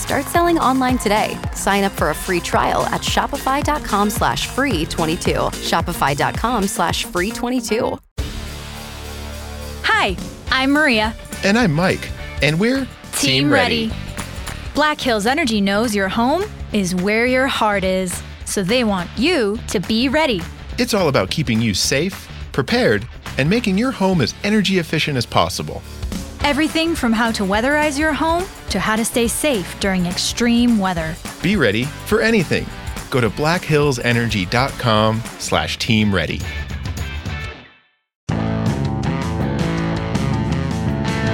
Start selling online today. Sign up for a free trial at shopify.com slash free 22. Shopify.com slash free 22. Hi, I'm Maria. And I'm Mike. And we're Team, ready. Black Hills Energy knows your home is where your heart is, so they want you to be ready. It's all about keeping you safe, prepared, and making your home as energy efficient as possible. Everything from how to weatherize your home to how to stay safe during extreme weather. Be ready for anything. Go to blackhillsenergy.com slash team ready.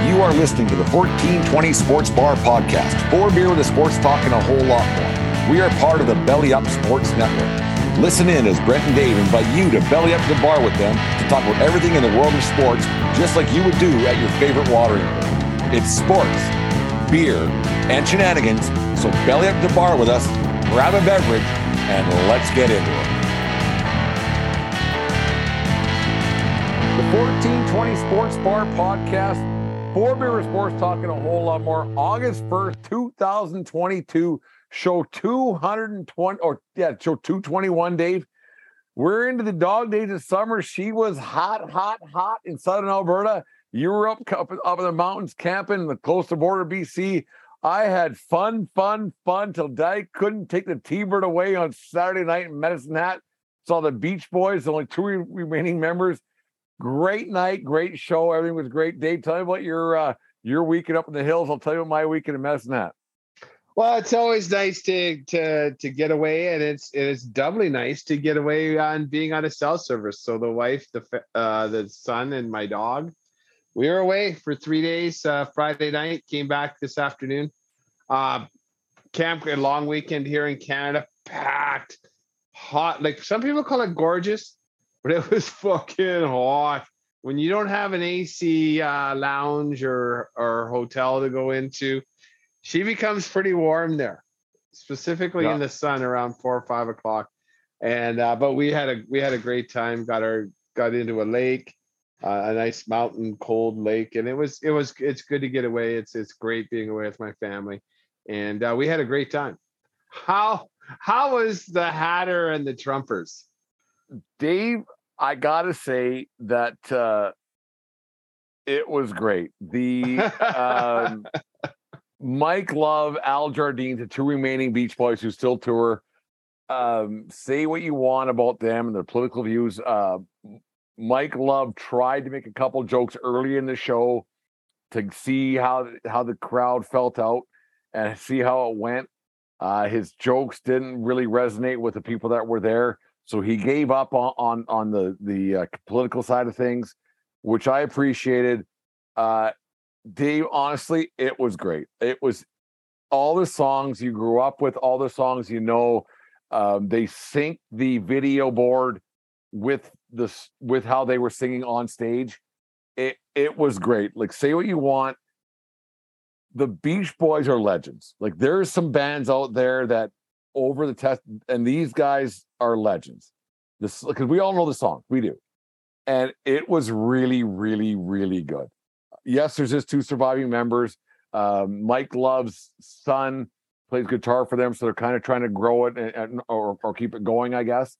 You are listening to the 1420 Sports Bar Podcast. Four beer with a sports talk and a whole lot more. We are part of the Belly Up Sports Network. Listen in as Brent and Dave invite you to belly up to the bar with them to talk about everything in the world of sports, just like you would do at your favorite watering hole. It's sports, beer, and shenanigans. So belly up to the bar with us, grab a beverage, and let's get into it. The 1420 Sports Bar Podcast, Four Beer Sports talking a whole lot more. August 1st, 2022 show 220 or yeah, show 221, Dave. We're into the dog days of summer. She was hot, hot, hot in southern Alberta. You were up, up, up in the mountains camping the close to border BC. I had fun, fun, fun till I couldn't take the T-bird away on Saturday night in Medicine Hat. Saw the Beach Boys, only two remaining members. Great night, great show. Everything was great. Dave, tell me about your uh, your weekend up in the hills. I'll tell you about my weekend in Medicine Hat. Well, it's always nice to to to get away, and it's it's doubly nice to get away on being on a cell service. So the wife, the uh, the son, and my dog, we were away for three days. Uh, Friday night, came back this afternoon. Uh, camp a long weekend here in Canada, packed, hot. Like some people call it gorgeous, but it was fucking hot. When you don't have an AC uh, lounge or or hotel to go into she becomes pretty warm there, specifically yeah. in the sun around four or five o'clock. And uh, but we had a we had a great time. Got our got into a lake, uh, a nice mountain cold lake, and it was it was it's good to get away. It's it's great being away with my family, and uh, we had a great time. How how was the Hatter and the Trumpers? Dave, I gotta say that uh, it was great. The um, Mike Love, Al Jardine, the two remaining Beach Boys who still tour. Um, say what you want about them and their political views. Uh, Mike Love tried to make a couple jokes early in the show to see how how the crowd felt out and see how it went. Uh, his jokes didn't really resonate with the people that were there, so he gave up on on, on the the uh, political side of things, which I appreciated. Uh, Dave, honestly, it was great. It was all the songs you grew up with, all the songs you know. Um, they sync the video board with the with how they were singing on stage. It it was great. Like say what you want. The Beach Boys are legends. Like there's some bands out there that over the test, and these guys are legends. This because we all know the song, we do, and it was really, really, really good yes, there's just two surviving members. Um, Mike Love's son plays guitar for them, so they're kind of trying to grow it and, and, or, or keep it going, I guess.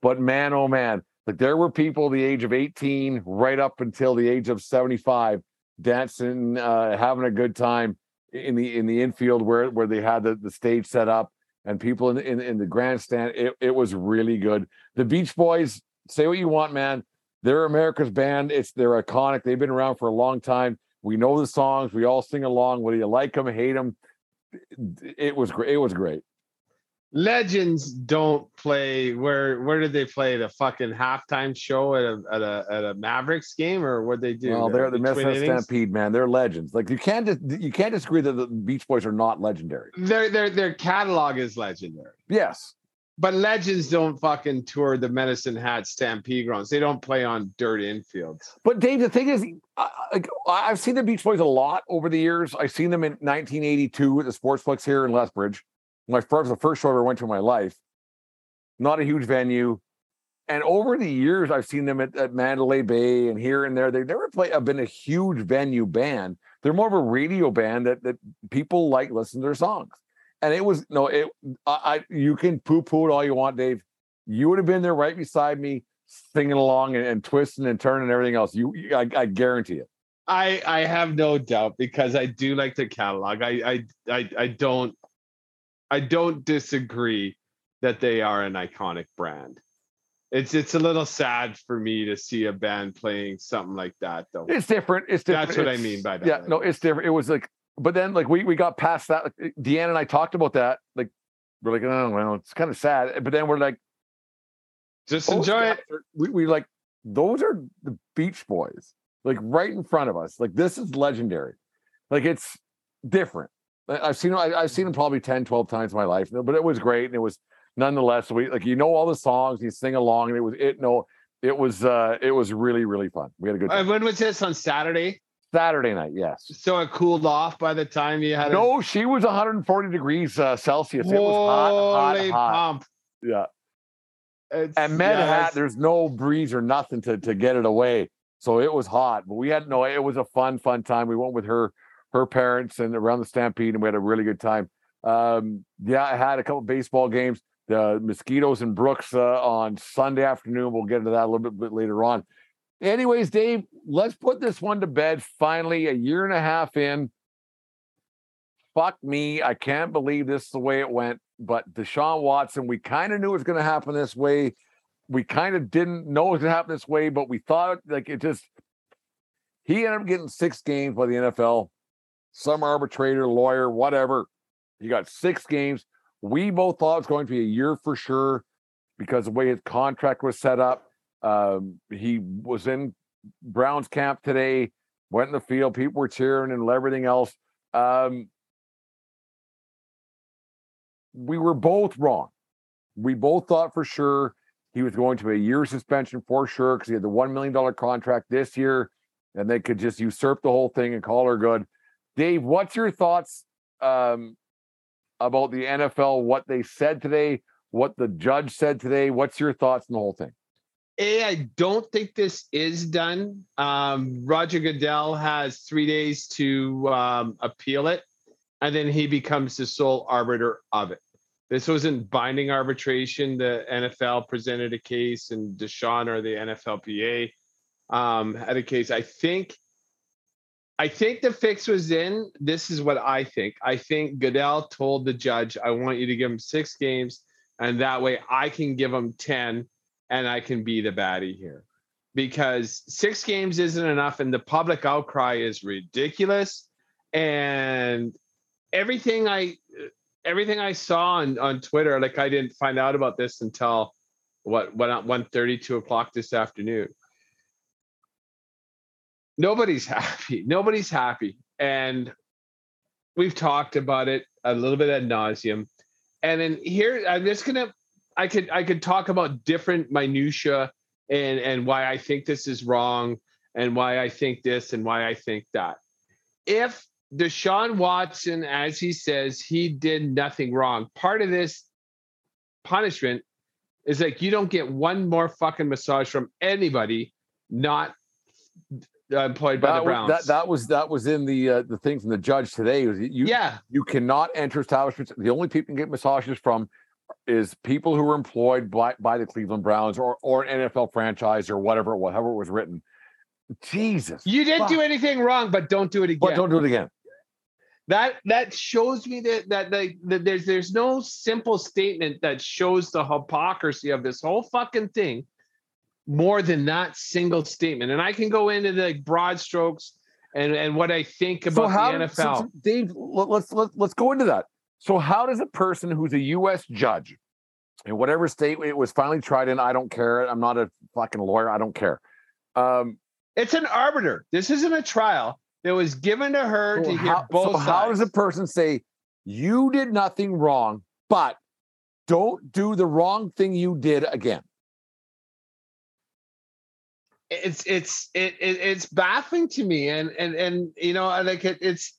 But man, oh man, like there were people the age of 18 right up until the age of 75 dancing, uh, having a good time in the in the infield where where they had the, the stage set up and people in, in in the grandstand. It it was really good. The Beach Boys, say what you want, man. They're America's band. It's they're iconic. They've been around for a long time. We know the songs. We all sing along. Whether you like them, hate them, it was great. It was great. Legends don't play. Where where did they play the fucking halftime show at a at a at a Mavericks game or what they do? Well, they're the Minnesota Stampede, man. They're legends. Like you can't just you can't disagree that the Beach Boys are not legendary. Their their their catalog is legendary. Yes, But legends don't fucking tour the Medicine Hat Stampede grounds. They don't play on dirt infields. but Dave, the thing is, I, like, I've seen the Beach Boys a lot over the years. I've seen them in 1982 at the Sportsplex here in Lethbridge. My first, the first show I ever went to in my life. Not a huge venue, and over the years, I've seen them at, at Mandalay Bay and here and there. They've never play, have been a huge venue band. They're more of a radio band that that people like listen to their songs. And it was no, it. I, I you can poo poo it all you want, Dave. You would have been there right beside me, singing along and, and twisting and turning and everything else. You, you- I, I guarantee it. I I have no doubt because I do like the catalog. I I I, I don't I don't disagree that they are an iconic brand. It's it's a little sad for me to see a band playing something like that though. It's different. It's different. That's what I mean by that. Yeah, no, it's different. It was like, but then like we we got past that. Like, eh, Deanna and I talked about that. Like we're like, oh well, it's kind of sad. Eh, but then we're like, Just enjoy it. are- We we like those are the Beach Boys, like right in front of us. Like this is legendary. Like it's different. I've seen I, I've seen them mm-hmm. probably 10, 12 times in my life, but it was great. And it was nonetheless, we like you know all the songs, you sing along, and it was it no, it was uh it was really, really fun. We had a good time. when was this on Saturday? Saturday night, yes. So it cooled off by the time you had No, she was 140 degrees uh, Celsius. a It was hot, hot, hot. pump. Yeah. It's, And Med yeah, that's- there's no breeze or nothing to, to get it away. So it was hot. But we had no, it was a fun, fun time. We went with her, her parents and around the Stampede, and we had a really good time. Um, yeah, I had a couple baseball games. The mosquitoes and Brooks uh, on Sunday afternoon. We'll get into that a little bit, bit later on. Anyways, Dave, let's put this one to bed. Finally, a year and a half in. Fuck me. I can't believe this is the way it went. But Deshaun Watson, we kind of knew it was going to happen this way. We kind of didn't know it was going to happen this way, but we thought like it just, he ended up getting six games by the NFL. Some arbitrator, lawyer, whatever. He got six games. We both thought it was going to be a year for sure because the way his contract was set up. Um, he was in Browns camp today, went in the field, people were cheering and everything else. Um, we were both wrong. We both thought for sure he was going to a year suspension for sure because he had the $1 million contract this year and they could just usurp the whole thing and call her good. Dave, what's your thoughts um, about the NFL, what they said today, what the judge said today? What's your thoughts on the whole thing? A, I don't think this is done. Um, Roger Goodell has three days to um, appeal it, and then he becomes the sole arbiter of it. This wasn't binding arbitration. The NFL presented a case, and Deshaun or the NFLPA um, had a case. I think, I think the fix was in. This is what I think. I think Goodell told the judge, "I want you to give him six games, and that way I can give him ten and I can be the baddie here. Because six games isn't enough, and the public outcry is ridiculous. And everything I everything I saw on, on Twitter, like I didn't find out about this until what what one thirty, two o'clock this afternoon. Nobody's happy. Nobody's happy. And we've talked about it a little bit ad nauseum. And then here, I'm just gonna I could I could talk about different minutia and and why I think this is wrong and why I think this and why I think that. If Deshaun Watson, as he says, he did nothing wrong. Part of this punishment is like you don't get one more fucking massage from anybody not uh, employed by That the was, Browns. that, that was that was in the uh, the thing from the judge today. Was you yeah, you cannot enter establishments. The only people you can get massages from is people who were employed by, by the Cleveland Browns or or an NFL franchise or whatever, whatever it was written. Jesus, you didn't do anything wrong, but don't do it again. but don't do it again. that that shows me that that, that that there's there's no simple statement that shows the hypocrisy of this whole fucking thing more than that single statement. And I can go into the broad strokes and, and what I think about the NFL. so- so Dave, let's let's let's go into that. So, how does a person who's a U.S. judge in whatever state it was finally tried in, I don't care. I'm not a fucking lawyer. I don't care. Um, it's an arbiter. This isn't a trial that was given to her so to hear how, both so how does a person say you did nothing wrong, but don't do the wrong thing you did again? it's it's it, it it's baffling to me and and and you know I like it, it's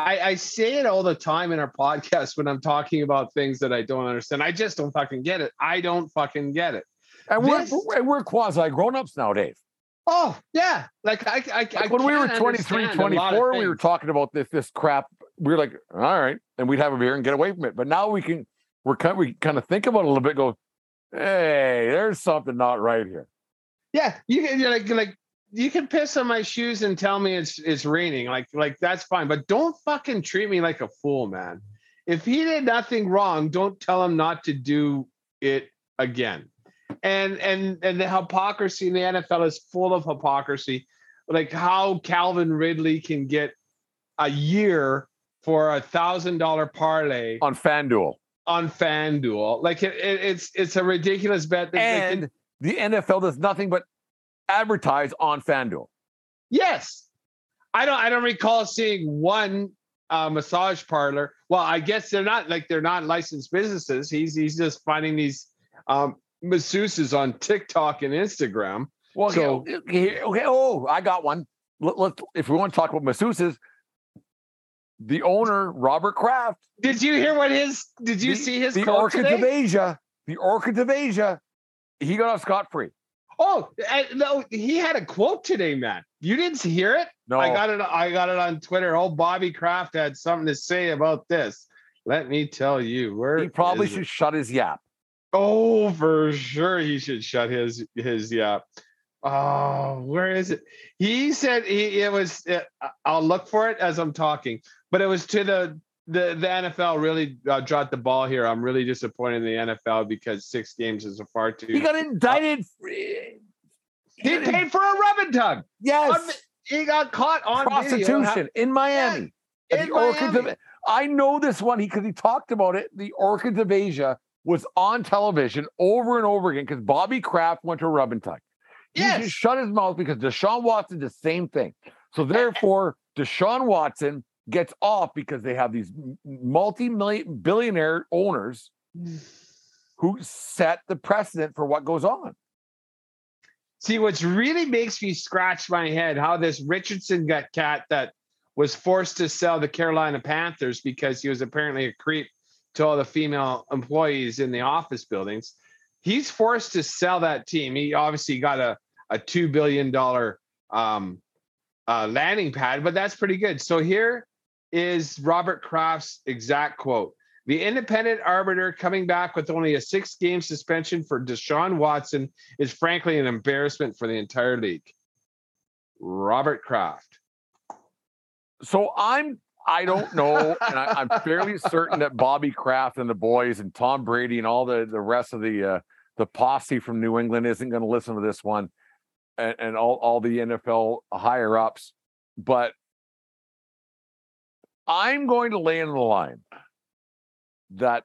I, I say it all the time in our podcast when I'm talking about things that I don't understand. I just don't fucking get it. I don't fucking get it. And we're This- and we're quasi grown ups now, Dave. Oh yeah, like I I, I Like when we were can't 23, understand a lot of 24, we were talking about this this crap. We were like, all right, and we'd have a beer and get away from it. But now we can, we're kind, we kind of think about it a little bit. Go, hey, there's something not right here. Yeah, you can you're like like you can piss on my shoes and tell me it's it's raining. Like like that's fine, but don't fucking treat me like a fool, man. If he did nothing wrong, don't tell him not to do it again. And and and the hypocrisy in the NFL is full of hypocrisy. Like how Calvin Ridley can get a year for a thousand dollar parlay on FanDuel. on FanDuel. Like it, it, it's it's a ridiculous bet. that they can- And the NFL does nothing but advertise on FanDuel. Yes. I don't I don't recall seeing one uh, massage parlor. Well, I guess they're not like they're not licensed businesses. He's he's just finding these um masseuses on TikTok and Instagram. Well, So- okay, okay, oh, I got one. Let, let, if we want to talk about masseuses, the owner, Robert Kraft, Did you hear what his did you the, see his the Orchids today? of Asia, the Orchids of Asia, he got off scot free. Oh, I, no, he had a quote today, man. You didn't hear it? No, I got it. I got it on Twitter. Oh, Bobby Kraft had something to say about this. Let me tell you, where he probably is it? should shut his yap. Oh, for sure, he should shut his his yeah. Oh, where is it? He said he it was. uh, I'll look for it as I'm talking, but it was to the the the NFL really uh, dropped the ball here. I'm really disappointed in the NFL because six games is a far too. He got indicted. for- he paid for a rub and tug. yes, On He got caught on video. prostitution in Miami. in At the Orchids of, I know this one because he talked about it. The Orchids of Asia was on television over and over again because Bobby Kraft went to rub and tug. He Yes. just shut his mouth because Deshaun Watson did the same thing. So therefore, Deshaun Watson gets off because they have these multi-million billionaire owners who set the precedent for what goes on. See, what's really makes me scratch my head how this Richardson got cat that was forced to sell the Carolina Panthers because he was apparently a creep to all the female employees in the office buildings. He's forced to sell that team. He obviously got a, a $2 billion um, uh, landing pad, but that's pretty good. So here is Robert Kraft's exact quote. The independent arbiter coming back with only a six game suspension for Deshaun Watson is frankly an embarrassment for the entire league. Robert Kraft. So I'm I don't know, and I, I'm fairly certain that Bobby Kraft and the boys and Tom Brady and all the the rest of the uh, the posse from New England isn't going to listen to this one, and, and all all the NFL higher ups, but I'm going to lay in the line that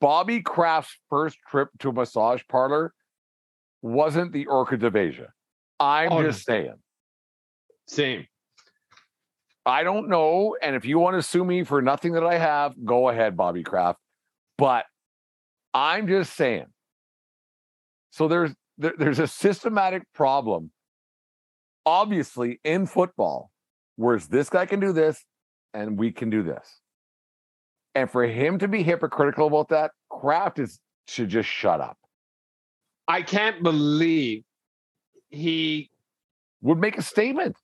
Bobby Kraft's first trip to a massage parlor wasn't the Orchids of Asia. I'm Oh, just saying. Same. I don't know. And if you want to sue me for nothing that I have, go ahead, Bobby Kraft. But I'm just saying. So there's there, there's a systematic problem, obviously, in football, whereas this guy can do this and we can do this. And for him to be hypocritical about that, Kraft is should just shut up. I can't believe he Would make a statement.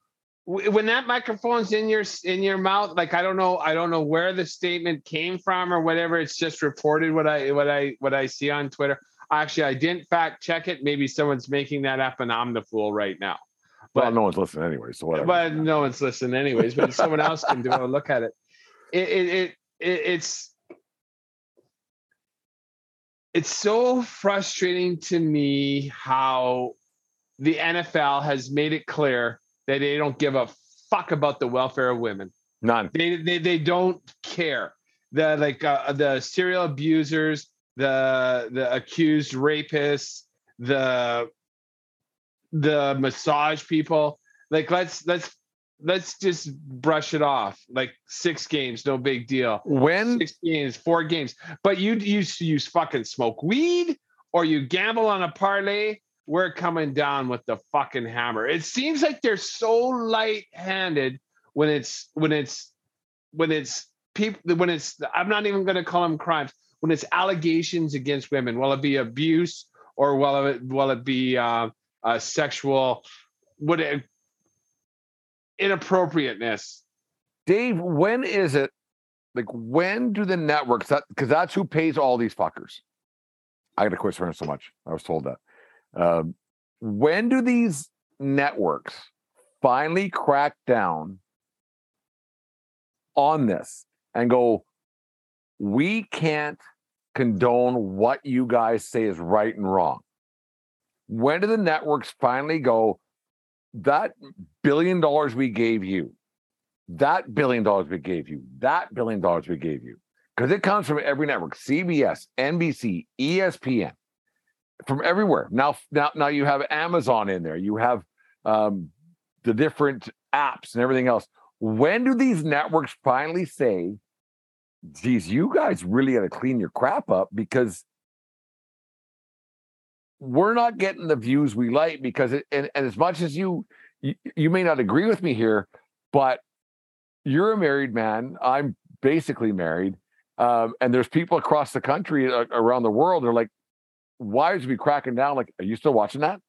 when that microphone's in your in your mouth like i don't know i don't know where the statement came from or whatever it's just reported what i what i what i see on twitter actually i didn't fact check it maybe someone's making that up and i'm the fool right now Well, no one's listening anyway, so whatever. but no one's listening anyways but someone else can do a look at it it it, it, it it's it's so frustrating to me how the NFL has made it clear that they don't give a fuck about the welfare of women. None. They they, they don't care. The like uh, the serial abusers, the the accused rapists, the the massage people. Like let's let's let's just brush it off. Like six games, no big deal. When Six games, four games. But you used to use fucking smoke weed or you gamble on a parlay. We're coming down with the fucking hammer. It seems like they're so light-handed when it's when it's when it's people when it's I'm not even going to call them crimes when it's allegations against women. Will it be abuse or will it will it be uh, uh, sexual? what it inappropriateness? Dave, when is it like when do the networks that because that's who pays all these fuckers? I gotta quit swearing so much. I was told that. Um, when do these networks finally crack down on this and go, we can't condone what you guys say is right and wrong? When do the networks finally go, that billion dollars we gave you, that billion dollars we gave you, that billion dollars we gave you, because it comes from every network CBS, NBC, ESPN, from everywhere. Now, now, now you have Amazon in there, you have um, the different apps and everything else. When do these networks finally say, geez, you guys really got to clean your crap up because we're not getting the views we like because it, and, and as much as you, you you may not agree with me here but you're a married man i'm basically married um, and there's people across the country uh, around the world they're like why is we cracking down? Like are you still watching that?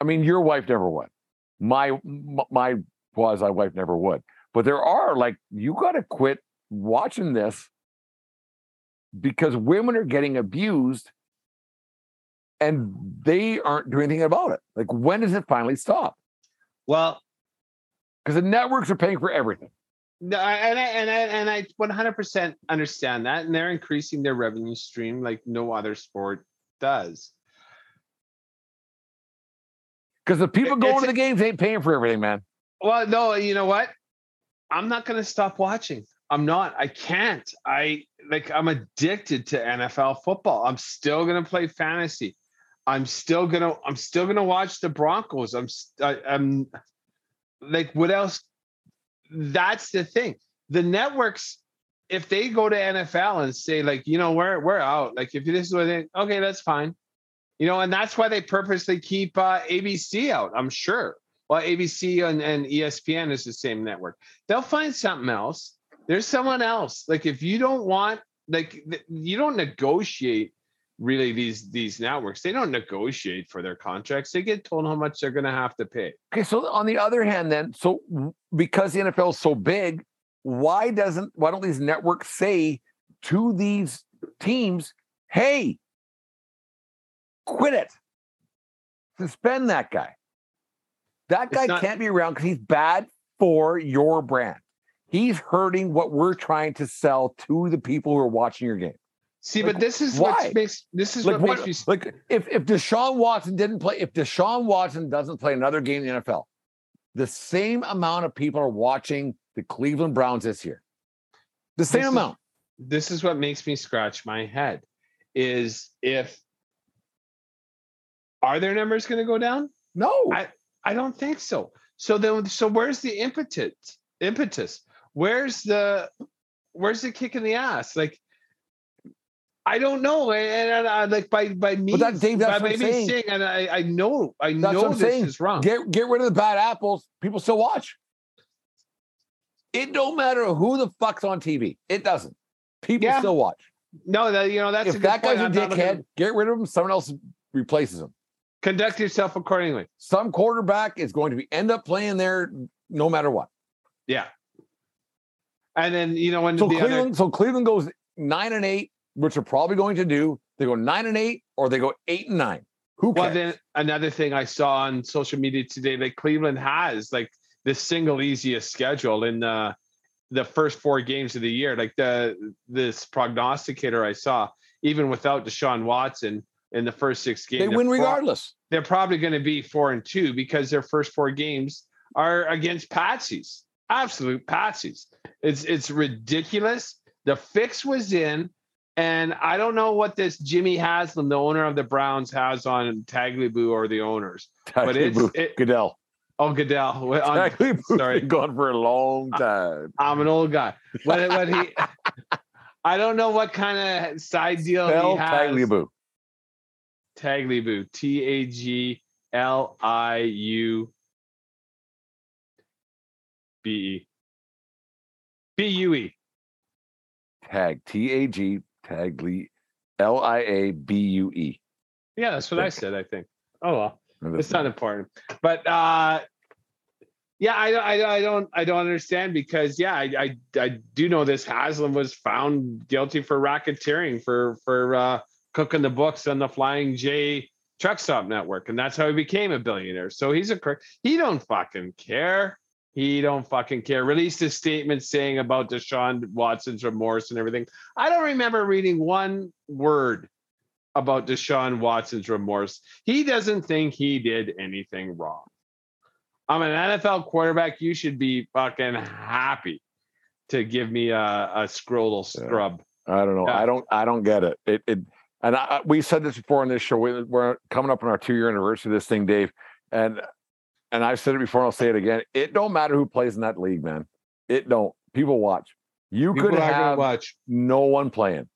I mean your wife never would. My my quasi wife never would. But there are like you got to quit watching this because women are getting abused and they aren't doing anything about it. Like, when does it finally stop? Well, Because the networks are paying for everything. No, and I and I and I 100% understand that, and they're increasing their revenue stream like no other sport does. Because the people going it's- to the games ain't paying for everything, man. Well, no, you know what? I'm not going to stop watching. I'm not. I can't. I like. I'm addicted to NFL football. I'm still going to play fantasy. I'm still gonna. I'm still gonna watch the Broncos. I'm. st- I, I'm. Like, what else? That's the thing. The networks, if they go to NFL and say, like, you know, we're we're out. Like, if this is what they, okay, that's fine. You know, and that's why they purposely keep uh, ABC out. I'm sure. Well, ABC and, and ESPN is the same network. They'll find something else. There's someone else. Like if you don't want, like you don't negotiate really these these networks. They don't negotiate for their contracts. They get told how much they're going to have to pay. Okay, so on the other hand, then, so because the NFL is so big, why doesn't why don't these networks say to these teams, hey, quit it, suspend that guy. That guy not- can't be around because he's bad for your brand. He's hurting what we're trying to sell to the people who are watching your game. See, Like, but this is why? what makes this is Like, what, what, makes like if if Deshaun Watson didn't play, if Deshaun Watson doesn't play another game in the NFL, the same amount of people are watching the Cleveland Browns this year. The same This is- amount. this is what makes me scratch my head is if are their numbers going to go down? No, I- I don't think so. So then, so where's the impetus? Impetus? Where's the where's the kick in the ass? Like, I don't know. And, I, uh, like by by me, that- Dave, that's by, what by I'm me saying. saying, and I I know I That's know this saying. is wrong. get get rid of the bad apples. People still watch. It don't matter who the fuck's on TV. It doesn't. People Yeah. still watch. no, that you know that's if that guy's point. a I'm not looking- dickhead, get rid of him. Someone else replaces him. Conduct yourself accordingly. Some quarterback is going to be end up playing there no matter what. Yeah. And then you know when So the Cleveland, other so Cleveland goes nine and eight, which they're probably going to do. They go nine and eight, or they go eight and nine. Who cares? Well, then another thing I saw on social media today, that Cleveland has like the single easiest schedule in the the first four games of the year. Like the this prognosticator I saw, even without Deshaun Watson in the first six games. They win pro- regardless. they're probably going to be four and two because their first four games are against patsies, absolute patsies. It's it's ridiculous. The fix was in, and I don't know what this Jimmy Haslam, the owner of the Browns, has on Tagliabue or the owners. But it's- Tagliabue- it- Goodell. Oh, Goodell. On- sorry. gone for a long time. I'm an old guy. What what he? I don't know what kind of side deal Spell he has. Tagliabue. Tagliabue. T A G L I U B E. B U E. Tag. T A G. Tagli. L I A B U E. Yeah, that's what I Think. said. I think. Oh well, it's not important. But uh, yeah, I, I I don't I don't understand because yeah, I I, I do know this Haslam was found guilty for racketeering for for uh, cooking the books on the Flying J truck stop network, and that's how he became a billionaire. So he's a crook. He don't fucking care. He don't fucking care. Released a statement saying about Deshaun Watson's remorse and everything. I don't remember reading one word about Deshaun Watson's remorse. He doesn't think he did anything wrong. I'm an NFL quarterback. You should be fucking happy to give me a, a scrotal Yeah. scrub. I don't know. Yeah. I don't. I don't get it. It. it and I, we said this before on this show. We, we're coming up on our two year anniversary of this thing, Dave. And and I've said it before. and I'll say it again. It don't matter who plays in that league, man. It don't. People watch. You People could have watch. no one playing.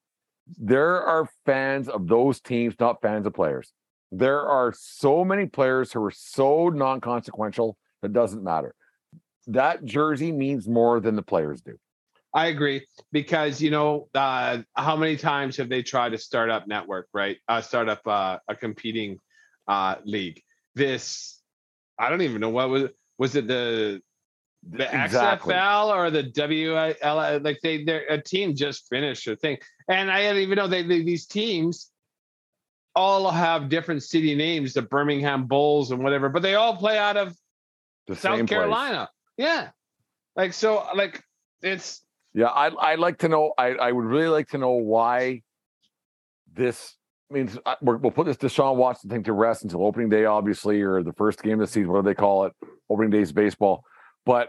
There are fans of those teams, not fans of players. There are so many players who are so non consequential that doesn't matter. That jersey means more than the players do. I agree because you know uh, how many times have they tried to start up network, right? Uh, start up uh, a competing uh, league. This I don't even know what was was it the the Exactly. XFL or the WL? Like they, they're a team just finished a thing, and I didn't even know they, they these teams all have different city names, the Birmingham Bulls and whatever, but they all play out of The South same place. Carolina. Yeah, like so, like it's Yeah, I I'd like to know. I I would really like to know why this I- We're, we'll put this Deshaun Watson thing to rest until opening day, obviously, or the first game of the season, whatever they call it, opening days baseball. But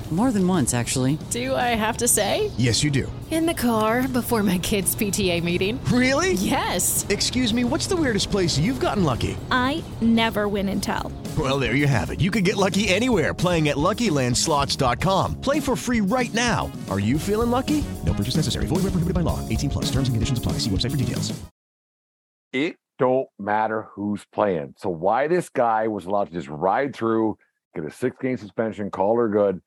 More than once, actually. Do I have to say? Yes, you do. In the car before my kids' PTA meeting. Really? Yes. Excuse me, what's the weirdest place you've gotten lucky? I never win and tell. Well, there you have it. You can get lucky anywhere playing at LuckyLandSlots.com. Play for free right now. Are you feeling lucky? No purchase necessary. Void where prohibited by law. 18 plus. Terms and conditions apply. See website for details. it don't matter who's playing. So why this guy was allowed to just ride through, get a six game suspension, call her good.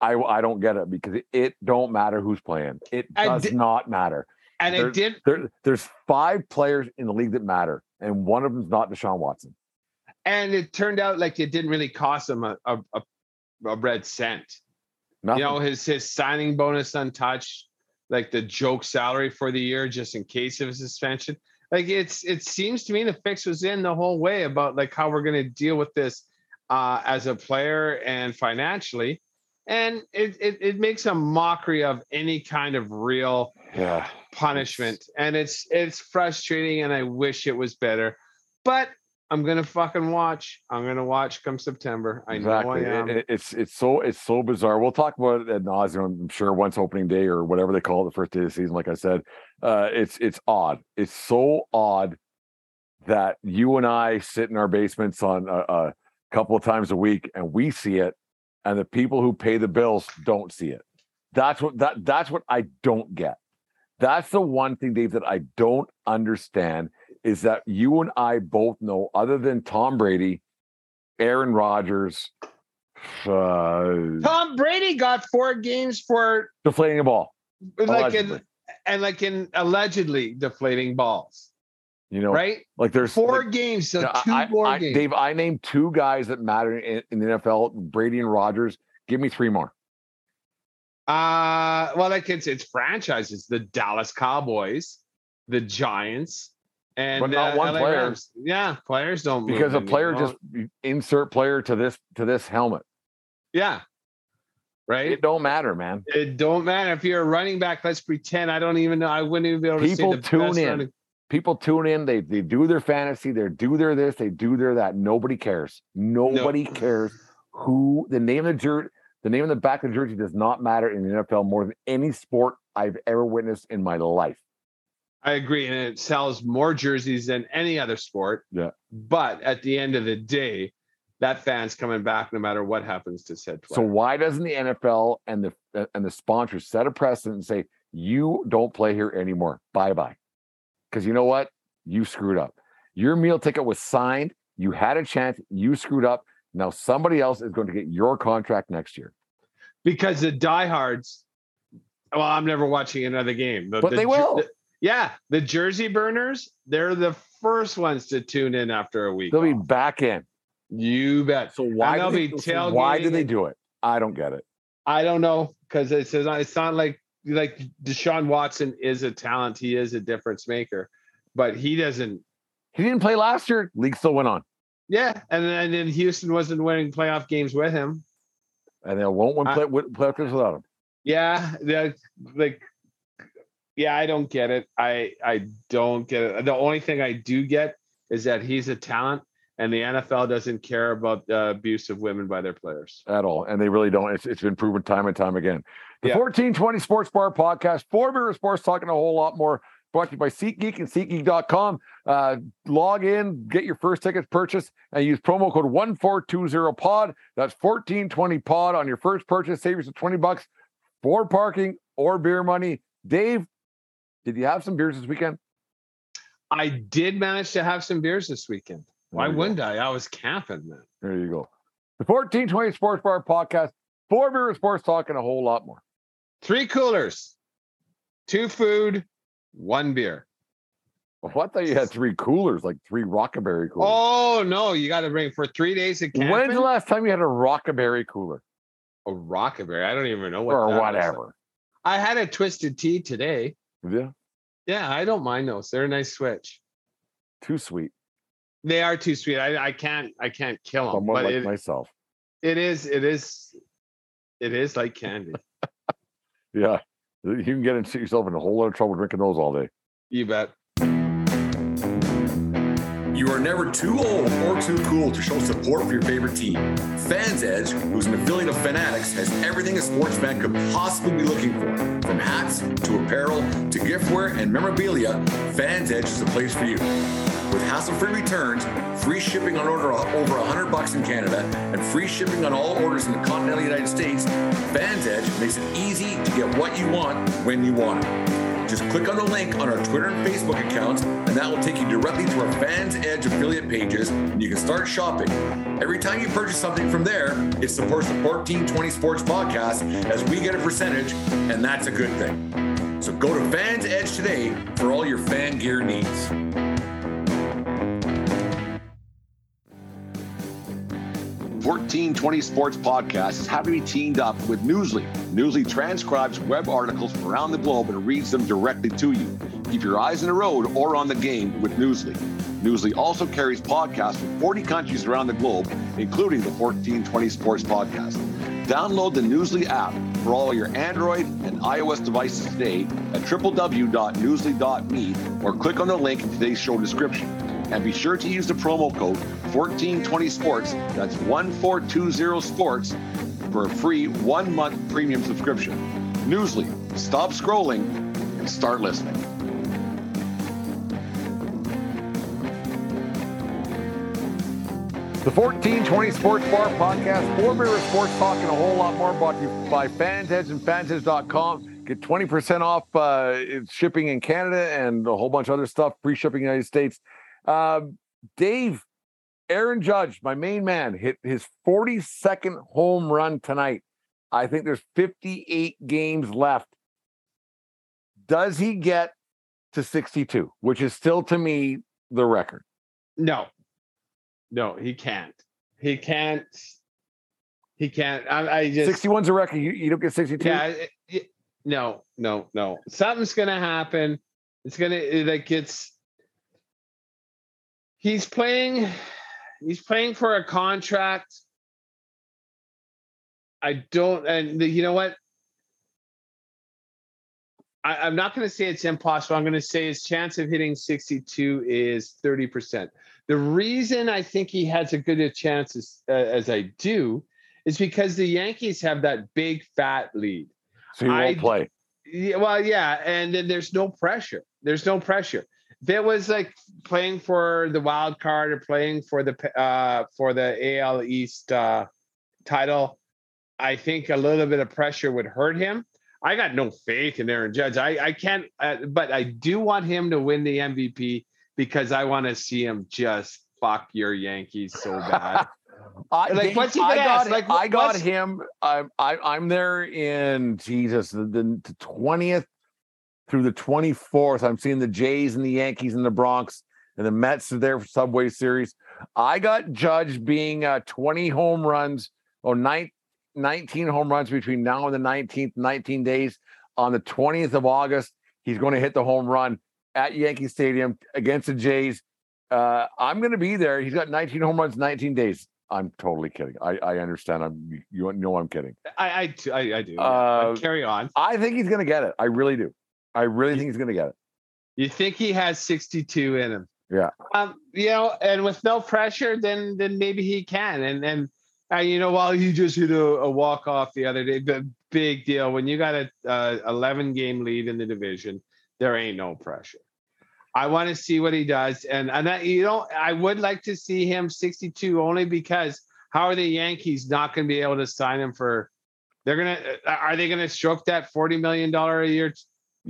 I I don't get it because it, it don't matter who's playing. It does not matter. and There- it did There, there's five players in the league that matter, and one of them's not Deshaun Watson. and it turned out like it didn't really cost him a a, a, a red cent. Nothing. You know, his his signing bonus untouched, like the joke salary for the year, just in case of a suspension. Like it's it seems to me the fix was in the whole way about like how we're gonna deal with this uh as a player and financially. And it, it it makes a mockery of any kind of real yeah. punishment. And it's it's frustrating and I wish it was better. But I'm gonna fucking watch. I'm gonna watch come September. I exactly. know I am. it- it's it's so it's so bizarre. We'll talk about it ad nauseum. I'm sure once opening day or whatever they call it, the first day of the season. Like I said, uh, it's it's odd. It's so odd that you and I sit in our basements on a, a couple of times a week and we see it, and the people who pay the bills don't see it. That's what that that's what I don't get. That's the one thing, Dave, that I don't understand is that you and I both know, other than Tom Brady, Aaron Rodgers, uh, Tom Brady got four games for deflating a ball. like Allegedly. in and like in allegedly deflating balls, You know, right? Like there's Four like- games, so Yeah, two I, more I- games. Dave, I named two guys that matter in, in the NFL: Brady and Rodgers. Give me three more. Uh well, like it's it's franchises: the Dallas Cowboys, the Giants, and But not uh, one LA player. Rams. Yeah, players don't because a player needle. just insert player to this to this helmet. yeah, right. It don't matter, man. It don't matter if you're a running back. Let's pretend. I don't even know. I wouldn't even be able to People the tune best in. running- People tune in. They they do their fantasy. They do their this. They do their that. Nobody cares. Nobody cares who the name of the jersey. The name of the back of the jersey does not matter in the NFL more than any sport I've ever witnessed in my life. I agree, and it sells more jerseys than any other sport. Yeah. But at the end of the day, that fan's coming back no matter what happens to said So why doesn't the NFL and the and the sponsors set a precedent and say you don't play here anymore? Bye bye. Because you know what? You screwed up. Your meal ticket was signed. You had a chance. You screwed up. Now somebody else is going to get your contract next year. because the diehards. Well, I'm never watching another game, But the they will. the- yeah, the jersey burners. They're the first ones to tune in after a week. They'll be back in. You bet. So why And do they'll they, be why do they do it? I don't get it. I don't know because it's it's not like like Deshaun Watson is a talent. He is a difference maker, but he doesn't. He didn't play last year. League still went on, Yeah, and then and then Houston wasn't winning playoff games with him. and they won't win play, playoff games without him. Yeah, like, yeah, I don't get it. I I don't get it. The only thing I do get is that he's a talent, and the NFL doesn't care about the abuse of women by their players. at all, and they really don't. It's, it's been proven time and time again. The Yeah. 1420 Sports Bar Podcast, four mirror sports, talking a whole lot more. Brought to you by SeatGeek and SeatGeek.com. Uh, log in, get your first tickets purchased, and use promo code 1420POD. That's 1420POD on your first purchase. Save yourself 20 bucks for parking or beer money. Dave, did you have some beers this weekend? I did manage to have some beers this weekend. Why you go. wouldn't I? I was camping, man. There you go. The 1420 Sports Bar Podcast, four mirror sports, talking a whole lot more. Three coolers, two food, one beer. Well, I thought you had three coolers, like three Rockaberry coolers. Oh no, you got to bring for three days of camping. When's the last time you had a Rockaberry cooler a rockaberry? I don't even know what or that is. whatever? I had a twisted tea today. Yeah, Yeah, I don't mind those. They're a nice switch. too sweet. They are too sweet. I, I can't I can't kill them. But like it, myself. it is it is it is like candy. Yeah, you can get yourself in a whole lot of trouble drinking those all day. You bet. You are never too old or too cool to show support for your favorite team. Fans Edge, who's an affiliate of Fanatics, has everything a sports fan could possibly be looking for. From hats to apparel to giftware and memorabilia, Fans Edge is the place for you. With hassle-free returns, free shipping on order over 100 bucks in Canada, and free shipping on all orders in the continental United States, Fans Edge makes it easy to get what you want when you want it. Just click on the link on our Twitter and Facebook accounts, and that will take you directly to our Fans Edge affiliate pages, and you can start shopping. Every time you purchase something from there, it supports the 1420 Sports Podcast as we get a percentage, and that's a good thing. So go to Fans Edge today for all your fan gear needs. 1420 Sports Podcast is happy to be teamed up with Newsly. Newsly transcribes web articles from around the globe and reads them directly to you. Keep your eyes on the road or on the game with Newsly. Newsly also carries podcasts from 40 countries around the globe, including the 1420 Sports Podcast. Download the Newsly app for all your Android and iOS devices today at www.newsly.me or click on the link in today's show description. And be sure to use the promo code 1420sports, that's 1420 sports, for a free one month premium subscription. Newsly, stop scrolling and start listening. The 1420 Sports Bar Podcast, four mirror sports talking a whole lot more brought to you by Fansedge and Fansedge.com. Get 20% off uh, shipping in Canada and a whole bunch of other stuff, free shipping in the United States. Um, Dave, Aaron Judge, my main man, hit his 42nd home run tonight. I think there's 58 games left. Does he get to 62, which is still to me the record? No, no, he can't. He can't. He can't. I, I just 61's a record. You, you don't get 62. Yeah. it- it- no, no, no. Something's gonna happen. It's gonna it, like it's. He's playing. He's playing for a contract. I don't, and the, you know what? I, I'm not going to say it's impossible. I'm going to say his chance of hitting 62 is 30%. The reason I think he has a good a chance as, uh, as I do is because the Yankees have that big fat lead. So he won't I- play. Yeah, well, yeah, and then there's no pressure. There's no pressure. If it was like playing for the wild card or playing for the uh for the AL East uh title, I think a little bit of pressure would hurt him. I got no faith in Aaron Judge. I I can't, uh, but I do want him to win the MVP because I want to see him just fuck your Yankees so bad. I, Like, what's he I got, ask? Like, I got what's- him. I'm I, I'm there in Jesus the, the 20th through the 24th. I'm seeing the Jays and the Yankees and the Bronx and the Mets are there for Subway Series. I got Judge being uh, 20 home runs or nine, 19 home runs between now and the 19th, 19 days. On the 20th of August, he's going to hit the home run at Yankee Stadium against the Jays. Uh, I'm going to be there. He's got 19 home runs, 19 days. I'm totally kidding. I, I understand. I'm you know I'm kidding. I I I, I do. Uh, carry on. I think he's going to get it. I really do. I really think he's going to get it. You think he has 62 in him? Yeah. Um, you know, and with no pressure, then then maybe he can. And and uh, you know, while he just hit a, a walk off the other day, the big deal when you got a uh, 11 game lead in the division, there ain't no pressure. I want to see what he does, and and I, you know, I would like to see him 62 only because how are the Yankees not going to be able to sign him for? They're gonna uh, are they going to stroke that 40 million dollar a year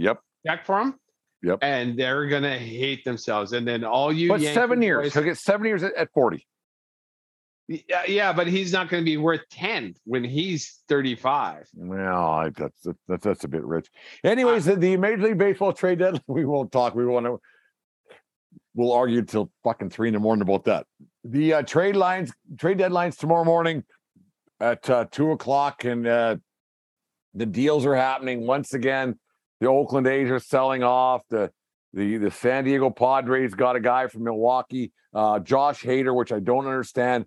Yep. check for him? Yep. And they're gonna hate themselves. And then all you But Yankee seven years. boys- He'll get seven years at, at 40. yeah, yeah, but he's not gonna be worth 10 when he's 35. Well, I, that's, that's that's a bit rich. Anyways, the, the Major League Baseball trade deadline. We won't talk. We won't. We'll argue till fucking three in the morning about that. The uh, trade lines, trade deadlines tomorrow morning at uh, two o'clock, and uh, the deals are happening once again. The Oakland A's are selling off. The the the San Diego Padres got a guy from Milwaukee, uh, Josh Hader, which I don't understand.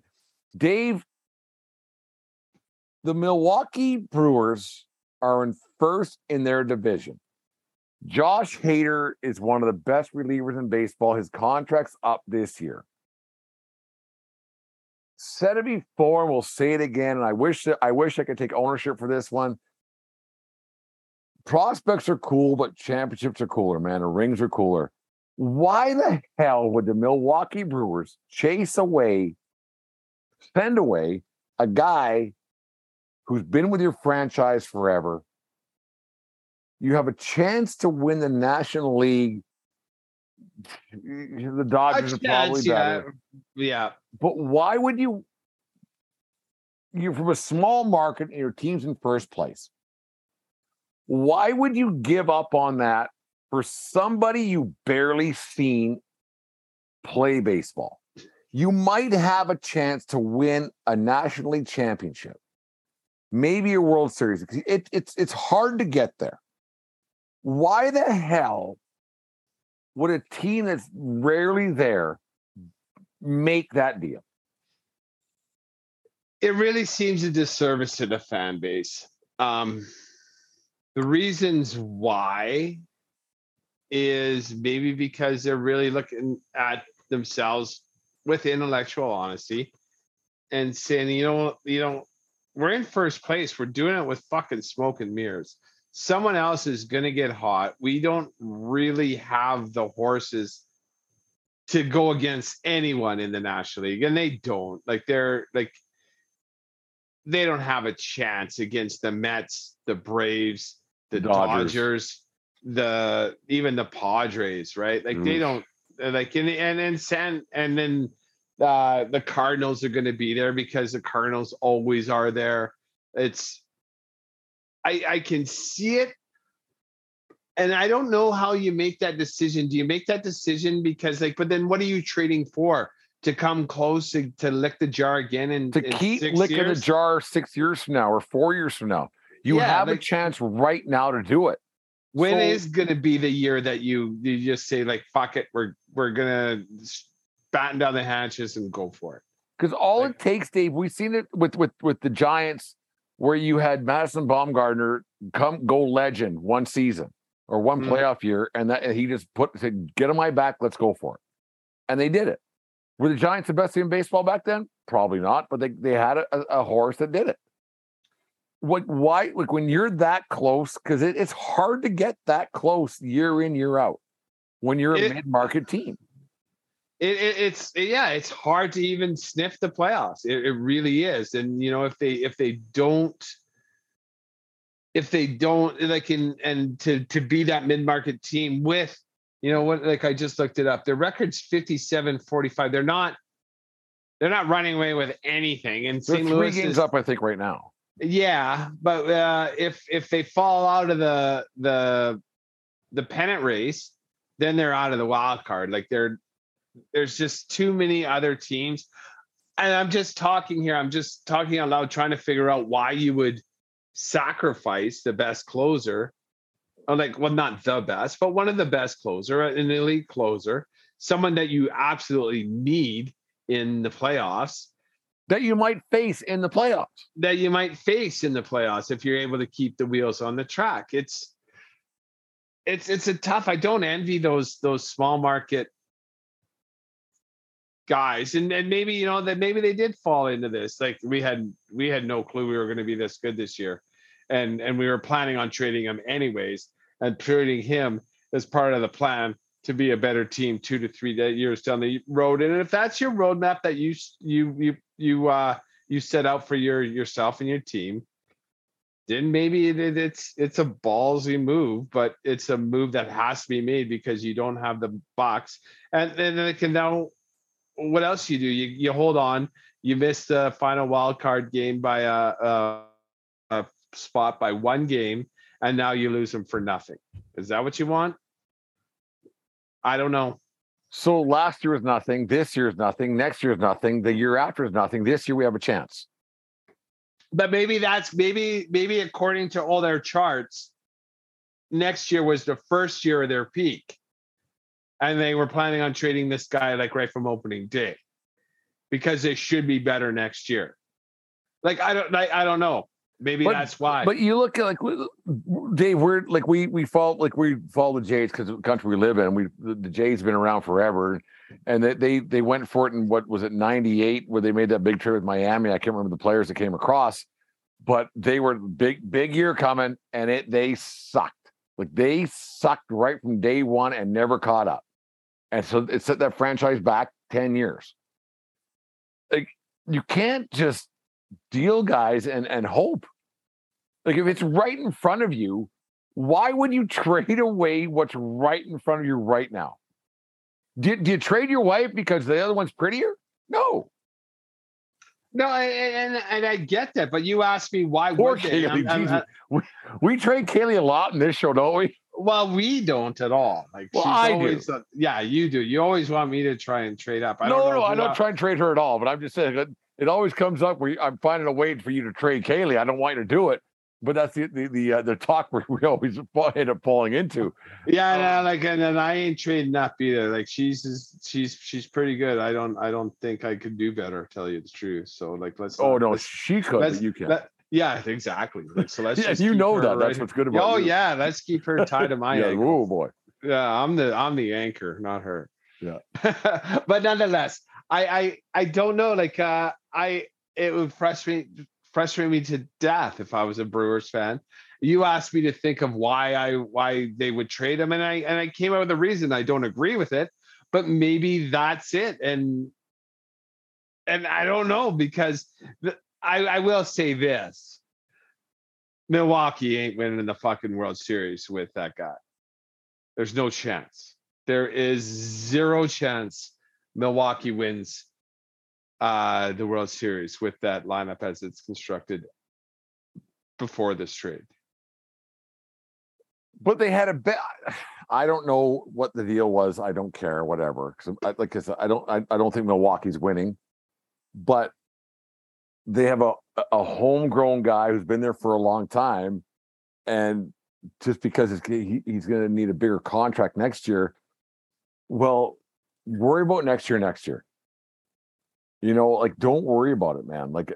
Dave, the Milwaukee Brewers are in first in their division. Josh Hader is one of the best relievers in baseball. His contract's up this year. Said it before, and we'll say it again. And I wish that I wish I could take ownership for this one. Prospects are cool, but championships are cooler, man. The rings are cooler. Why the hell would the Milwaukee Brewers chase away, send away a guy who's been with your franchise forever? You have a chance to win the National League. The Dodgers are probably chance, yeah. better. Yeah. But why would you? You're from a small market and your team's in first place. Why would you give up on that for somebody you barely seen play baseball? You might have a chance to win a National League championship, maybe a World Series. It, it's it's hard to get there. Why the hell would a team that's rarely there make that deal? It really seems a disservice to the fan base. Um, the reasons why is maybe because they're really looking at themselves with intellectual honesty and saying, you know, you know, we're in first place. We're doing it with fucking smoke and mirrors. Someone else is gonna get hot. We don't really have the horses to go against anyone in the National League, and they don't. Like they're like they don't have a chance against the Mets, the Braves, the Dodgers. Dodgers, the even the Padres, right? Like they don't uh, like and and and San and then Uh, the Cardinals are going to be there because the Cardinals always are there. It's I I can see it and I don't know how you make that decision. Do you make that decision because like, but then what are you trading for? To come close to, to lick the jar again and to keep licking years? the jar six years from now or four years from now. You Yeah, have a chance right now to do it. When So- is going to be the year that you you just say like fuck it, we're we're gonna batten down the hatches and go for it? Because all it takes, Dave, we've seen it with with with the Giants, where you had Madison Bumgarner come go legend one season or one Mhm. playoff year, and that and he just put said, "Get on my back, let's go for it," and they did it. Were the Giants the best team in baseball back then? Probably not, but they they had a, a horse that did it. What? Why? Like when you're that close, because it, it's hard to get that close year in year out when you're a It- mid market team. It, it, it's yeah, it's hard to even sniff the playoffs. It, it really is. And you know, if they if they don't if they don't like in and to to be that mid-market team with you know what like I just looked it up. Their record's 57 45. They're not they're not running away with anything. And They're St. three Louis games is, up, I think, right now. Yeah, but uh, if if they fall out of the the the pennant race, then they're out of the wild card. Like they're there's just too many other teams. And I'm just talking here. I'm just talking out loud, trying to figure out why you would sacrifice the best closer, or like well, not the best, but one of the best closer, an elite closer, someone that you absolutely need in the playoffs that you might face in the playoffs. That you might face in the playoffs if you're able to keep the wheels on the track. It's it's it's a tough. I don't envy those those small market guys, and and maybe you know that maybe they did fall into this. Like we had we had no clue we were going to be this good this year, and and we were planning on trading him anyways, and trading him as part of the plan to be a better team two to three years down the road. And if that's your roadmap that you you you you uh you set out for your yourself and your team, then maybe it, it- it's it's a ballsy move, but it's a move that has to be made because you don't have the box. And then it can now what else you do? You you hold on. You missed the final wild card game by a, a, a spot by one game, and now you lose them for nothing. Is that what you want? I don't know. So last year was nothing. This year is nothing. Next year is nothing. The year after is nothing. This year we have a chance. But maybe that's maybe maybe according to all their charts, next year was the first year of their peak. And they were planning on trading this guy like right from opening day because it should be better next year. Like I don't I, I don't know. Maybe But- that's why. But you look at like Dave, we're like we we follow like we follow the Jays because of the country we live in. We the, the Jays been around forever, and they, they they went for it in what was it '98 where they made that big trade with Miami. I can't remember the players that came across, but they were big big year coming, and it they sucked. Like they sucked right from day one and never caught up, and so it set that franchise back ten years. Like you can't just deal guys and and hope. Like if it's right in front of you, why would you trade away what's right in front of you right now? Do, do you trade your wife because the other one's prettier? No. no, I- and and I get that, but you asked me why Poor would they? I'm- I'm- Jesus. we, we trade Kaylee a lot in this show, don't we? well, we don't at all. Like Well, I do. always uh, yeah, you do. You always want me to try and trade up. I no, don't know no, I don't else- try and trade her at all. But I'm just saying that it always comes up where I'm finding a way for you to trade Kaylee. I don't want you to do it, but that's the the the, uh, the talk we we always end up falling into. Yeah, no, like and then I ain't trading up either. Like she's just- she's she's pretty good. I don't I don't think I could do better. Tell you the truth. So like let's. Oh not- no, let's- she could, but you can't. let- yeah, exactly. Like, so let's. Yeah, just you know that. That's right- what's good about Oh you. yeah, let's keep her tied to my yeah, oh boy. Yeah, I'm the I'm the anchor, not her. Yeah. but nonetheless, I I I don't know. Like uh I it would frustrate frustrate me to death if I was a Brewers fan. You asked me to think of why I why they would trade him, and I and I came up with a reason. I don't agree with it, but maybe that's it. And and I don't know because the, I I will say this: Milwaukee ain't winning the fucking World Series with that guy. There's no chance. There is zero chance Milwaukee wins uh, the World Series with that lineup as it's constructed before this trade. But they had a bet. I don't know what the deal was. I don't care. Whatever. 'Cause I, like I said, I don't. I, I don't think Milwaukee's winning, but they have a a homegrown guy who's been there for a long time, and just because he, he's going to need a bigger contract next year, well, worry about next year. Next year, you know, like don't worry about it, man. Like,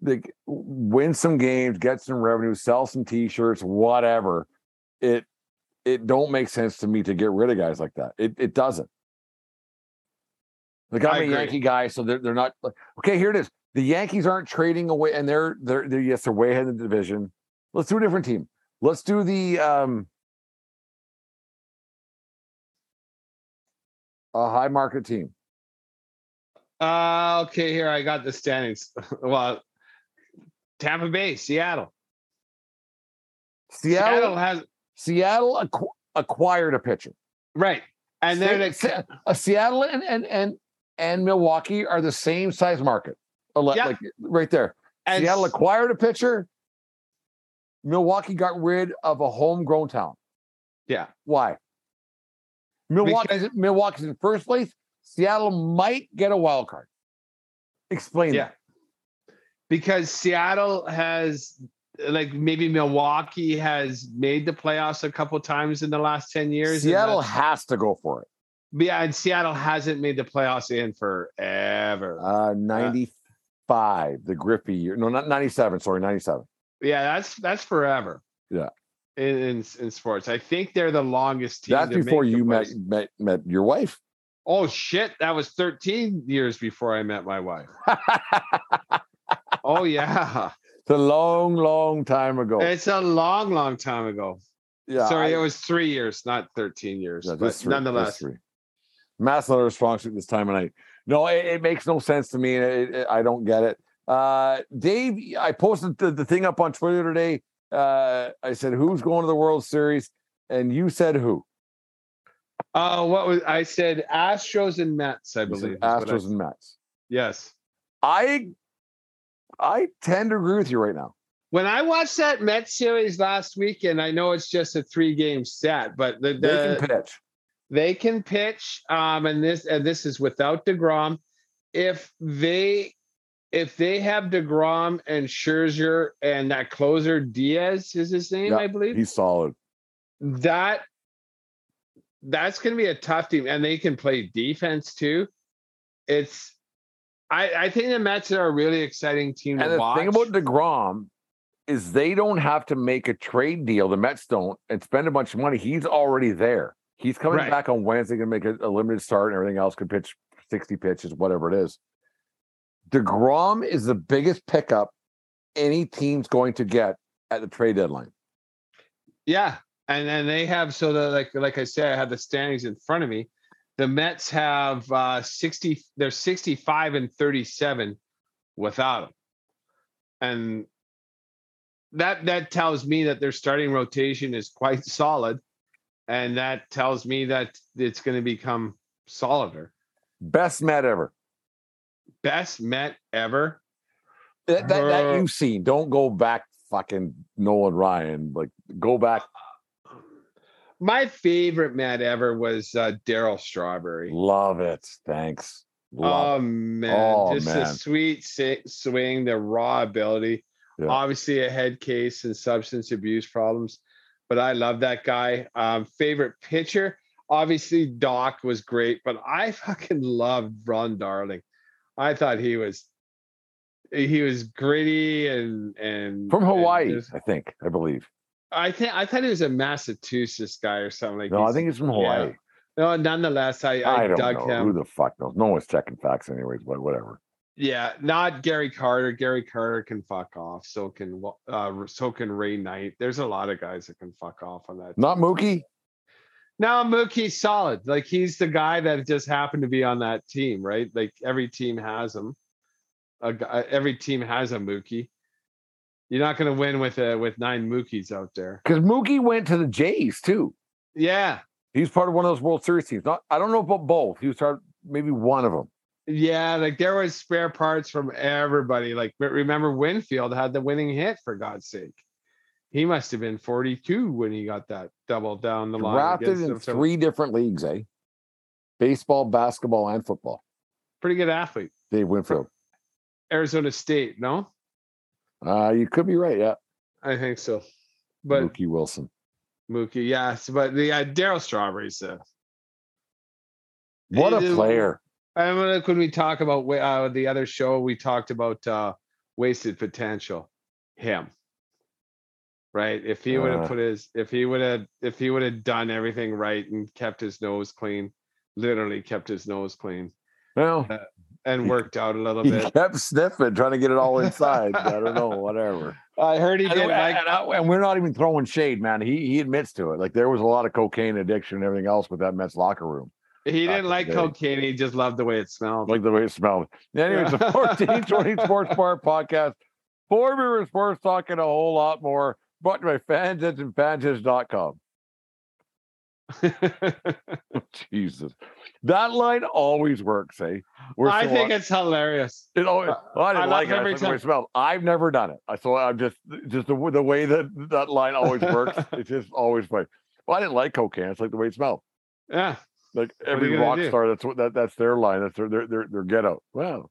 like win some games, get some revenue, sell some T-shirts, whatever. It it don't make sense to me to get rid of guys like that. It it doesn't. Like I'm I a agree. Yankee guy, so they're they're not like okay. Here it is. The Yankees aren't trading away, and they're they're, they're yes, they're way ahead of the division. Let's do a different team. Let's do the um a high market team. Uh, okay, here I got the standings. well, Tampa Bay, Seattle. Seattle, Seattle has Seattle acqu- acquired a pitcher. right, and then Sa- uh, Seattle and, and and and Milwaukee are the same size market. Yeah. Like right there. and Seattle acquired a pitcher. Milwaukee got rid of a homegrown talent. yeah, Why? Milwaukee's Milwaukee's in first place. Seattle might get a wild card. Explain yeah, that. because Seattle has like maybe Milwaukee has made the playoffs a couple times in the last ten years. Seattle has to go for it. yeah, and Seattle hasn't made the playoffs in forever. Uh, 95, the Griffey year. No, not 97. Sorry, 97. yeah, that's that's forever. Yeah. In, in in sports, I think they're the longest team. That's before you met, met met your wife. Oh shit, that was 13 years before I met my wife. oh yeah. It's a long, long time ago. It's a long, long time ago. yeah, Sorry, I- it was three years, not 13 years. Yeah, but three, nonetheless. three. Mass letter response at this time of night. No, it, it makes no sense to me. It, it- I don't get it. Uh, Dave, I posted the, the thing up on Twitter today. Uh, I said, "Who's going to the World Series?" And you said who? Oh, what was I said? Astros and Mets, I believe. what I- Astros and Mets. yes. I I tend to agree with you right now. When I watched that Mets series last weekend, I know it's just a three game set, but the, They can pitch. they can pitch. Um, and this and this is without Degrom. If they if they have Degrom and Scherzer and that closer Diaz is his name, Yeah, I believe. He's solid. that that's going to be a tough team, and they can play defense too. It's I I think the Mets are a really exciting team And to the watch. thing about Degrom is they don't have to make a trade deal. The Mets don't and spend a bunch of money. He's already there. He's coming Right. back on Wednesday. Going to make a, a limited start, and everything else could pitch sixty pitches, whatever it is. Degrom is the biggest pickup any team's going to get at the trade deadline. Yeah, and then they have so the like like I said, I have the standings in front of me. The Mets have uh 60, they're 65 and 37 without him. And that that tells me that their starting rotation is quite solid. And that tells me that it's going to become solider. Best Met ever. Best Met ever. That, that, that you've seen. Don't go back fucking Nolan Ryan. Like go back. My favorite Met ever was uh, Darryl Strawberry. Love it. Thanks. Love Oh man, Oh, just man. a sweet si- swing, the raw ability. Yeah. Obviously, a head case and substance abuse problems, but I love that guy. Um, favorite pitcher, obviously Doc was great, but I fucking loved Ron Darling. I thought he was he was gritty and and From and Hawaii, just- I think. I believe. I think I thought he was a Massachusetts guy or something like. No, I think he's from yeah. Hawaii. No, nonetheless, I I, I, don't dug know. him. Who the fuck knows? No one's checking facts, anyways. But whatever. Yeah, not Gary Carter. Gary Carter can fuck off. So can uh so can Ray Knight. There's a lot of guys that can fuck off on that. Not Mookie. Now Mookie's solid. Like he's the guy that just happened to be on that team, right? Like every team has him. A guy, every team has a Mookie. You're not going to win with a with nine Mookies out there. Because Mookie went to the Jays too. Yeah, He's part of one of those World Series teams. Not, I don't know about both. He was part, maybe one of them. Yeah, like there was spare parts from everybody. Like but remember Winfield had the winning hit for God's sake. He must have been 42 when he got that double down the line. Drafted in. Three different leagues, eh? Baseball, basketball, and football. pretty good athlete. Dave Winfield. Arizona State, no? Uh, you could be right. Yeah. I think so. But Mookie Wilson. Mookie, yes. But the uh, Darryl Strawberry's uh, What a is- player. I mean, when we talk about uh, the other show, we talked about uh, wasted potential. Him, right? If he would have Uh. put his, if he would have, if he would have done everything right and kept his nose clean, literally kept his nose clean Well, uh, and worked out a little he bit. kept sniffing, trying to get it all inside. I don't know, whatever. I heard he And, did like and I- and we're not even throwing shade, man. He he admits to it. Like there was a lot of cocaine addiction and everything else with that Mets locker room. he didn't like in cocaine. He just loved the way it smelled. like the way it smelled. Anyways, the 1420 Sports Bar podcast, four beer sports talk and a whole lot more. Brought to you by FansEdge and FansEdge.com. Jesus. That line always works, eh? We're I so think on- it's hilarious. it always, uh, I I didn't love like it. I every like way time- it smelled. I've never done it. I so I'm just just the, the way that that line always works. it's just always funny. Well, I didn't like cocaine. It's like the way it smelled. Yeah. Like every rock do? star, that's what that, that's their line. That's their their their, their get out. Wow.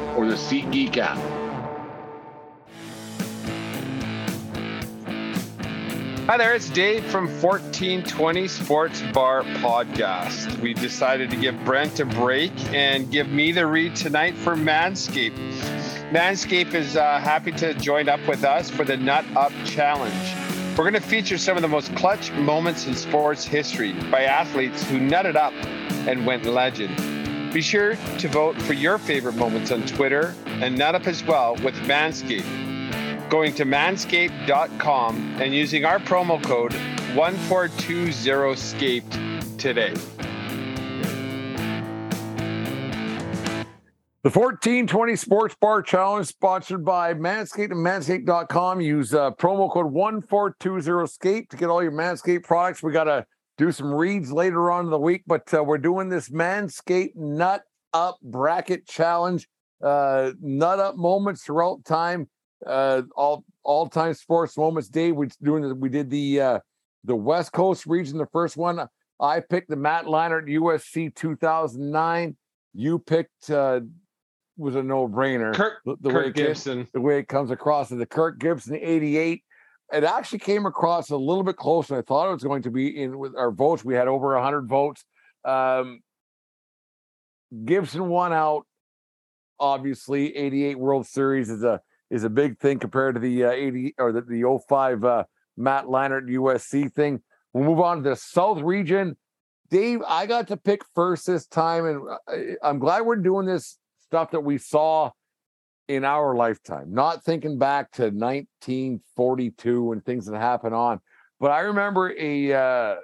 or the SeatGeek app. Hi there, it's Dave from 1420 Sports Bar Podcast. We decided to give Brent a break and give me the read tonight for Manscaped. Manscaped is uh, happy to join up with us for the Nut Up Challenge. We're going to feature some of the most clutch moments in sports history by athletes who nutted up and went legend. Be sure to vote for your favorite moments on Twitter and nut up as well with Manscaped going to manscaped.com and using our promo code 1420scaped today. The 1420 Sports Bar Challenge, sponsored by Manscaped and Manscaped.com. Use uh, promo code 1420SCAPE to get all your Manscaped products. We got to do some reads later on in the week, but uh, we're doing this Manscaped Nut Up Bracket Challenge. Uh, nut up moments throughout time, uh, all all time sports moments. Dave, We're doing we did the uh, the West Coast region, the first one. I picked the Matt Leinart USC 2009. You picked uh, was a no brainer. Kirk, the, the way it came- Gibson. the way it comes across as the Kirk Gibson 88. It actually came across a little bit closer than I thought it was going to be in with our votes. We had over 100 votes. Um, Gibson won out. Obviously, 88 World Series is a is a big thing compared to the uh, 80 or the, the 05 uh, Matt Leinart USC thing. We'll move on to the South region. Dave, I got to pick first this time, and I- I'm glad we're doing this stuff that we saw in our lifetime, not thinking back to 1942 and things that happened on. But I remember a uh,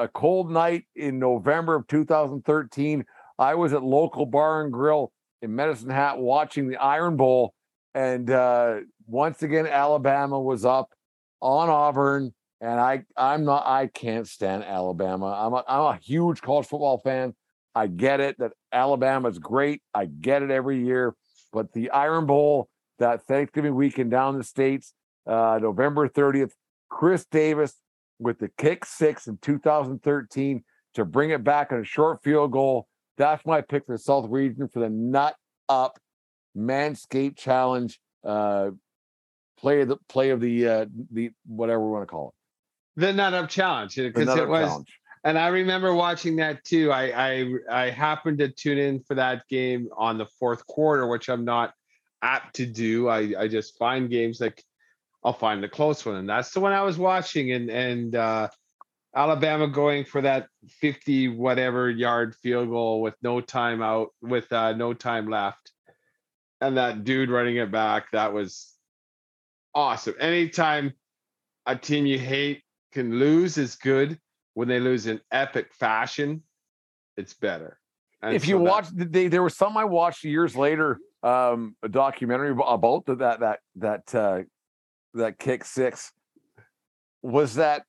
a cold night in November of 2013. I was at local bar and grill in Medicine Hat watching the Iron Bowl, and uh, once again Alabama was up on Auburn. And I, I'm not, I can't stand Alabama. I'm a, I'm a huge college football fan. I get it that Alabama's great. I get it every year. But the Iron Bowl, that Thanksgiving weekend down in the States, uh, November 30th, Chris Davis with the kick six in 2013 to bring it back on a short field goal. That's my pick for the South region for the nut up Manscaped challenge. Uh, play of the play of the uh, the whatever we want to call it. The Nut Up Challenge. Because it was challenge. And I remember watching that too. I, I I happened to tune in for that game on the fourth quarter, which I'm not apt to do. I, I just find games like I'll find the close one, and that's the one I was watching. And and uh, Alabama going for that 50 whatever yard field goal with no time out, with uh, no time left. And that dude running it back, that was awesome. Anytime a team you hate can lose is good. When they lose in epic fashion, it's better. And if you so that- watch, they, there was some I watched years later, um, a documentary about that that that uh, that kick six was that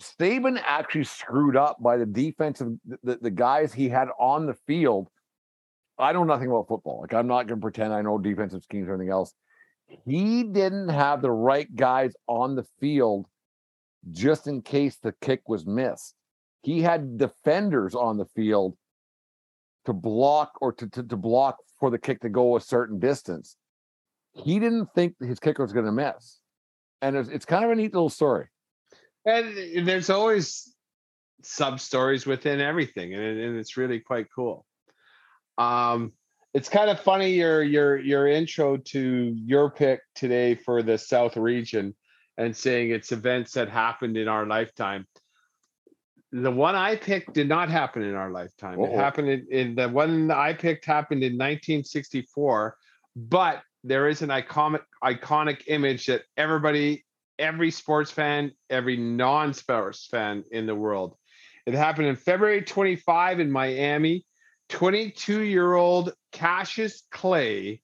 Saban actually screwed up by the defensive the, the guys he had on the field. I know nothing about football. Like I'm not going to pretend I know defensive schemes or anything else. He didn't have the right guys on the field just in case the kick was missed. He had defenders on the field to block or to, to, to block for the kick to go a certain distance. He didn't think his kicker was going to miss. And it's, it's kind of a neat little story. And there's always sub stories within everything, and, and it's really quite cool. Um, it's kind of funny your your your intro to your pick today for the South region and saying it's events that happened in our lifetime. The one I picked did not happen in our lifetime. It Uh-oh. happened in, in the one I picked happened in 1964, but there is an iconic iconic image that everybody, every sports fan, every non-sports fan in the world. It happened in February 25 in Miami. 22-year-old Cassius Clay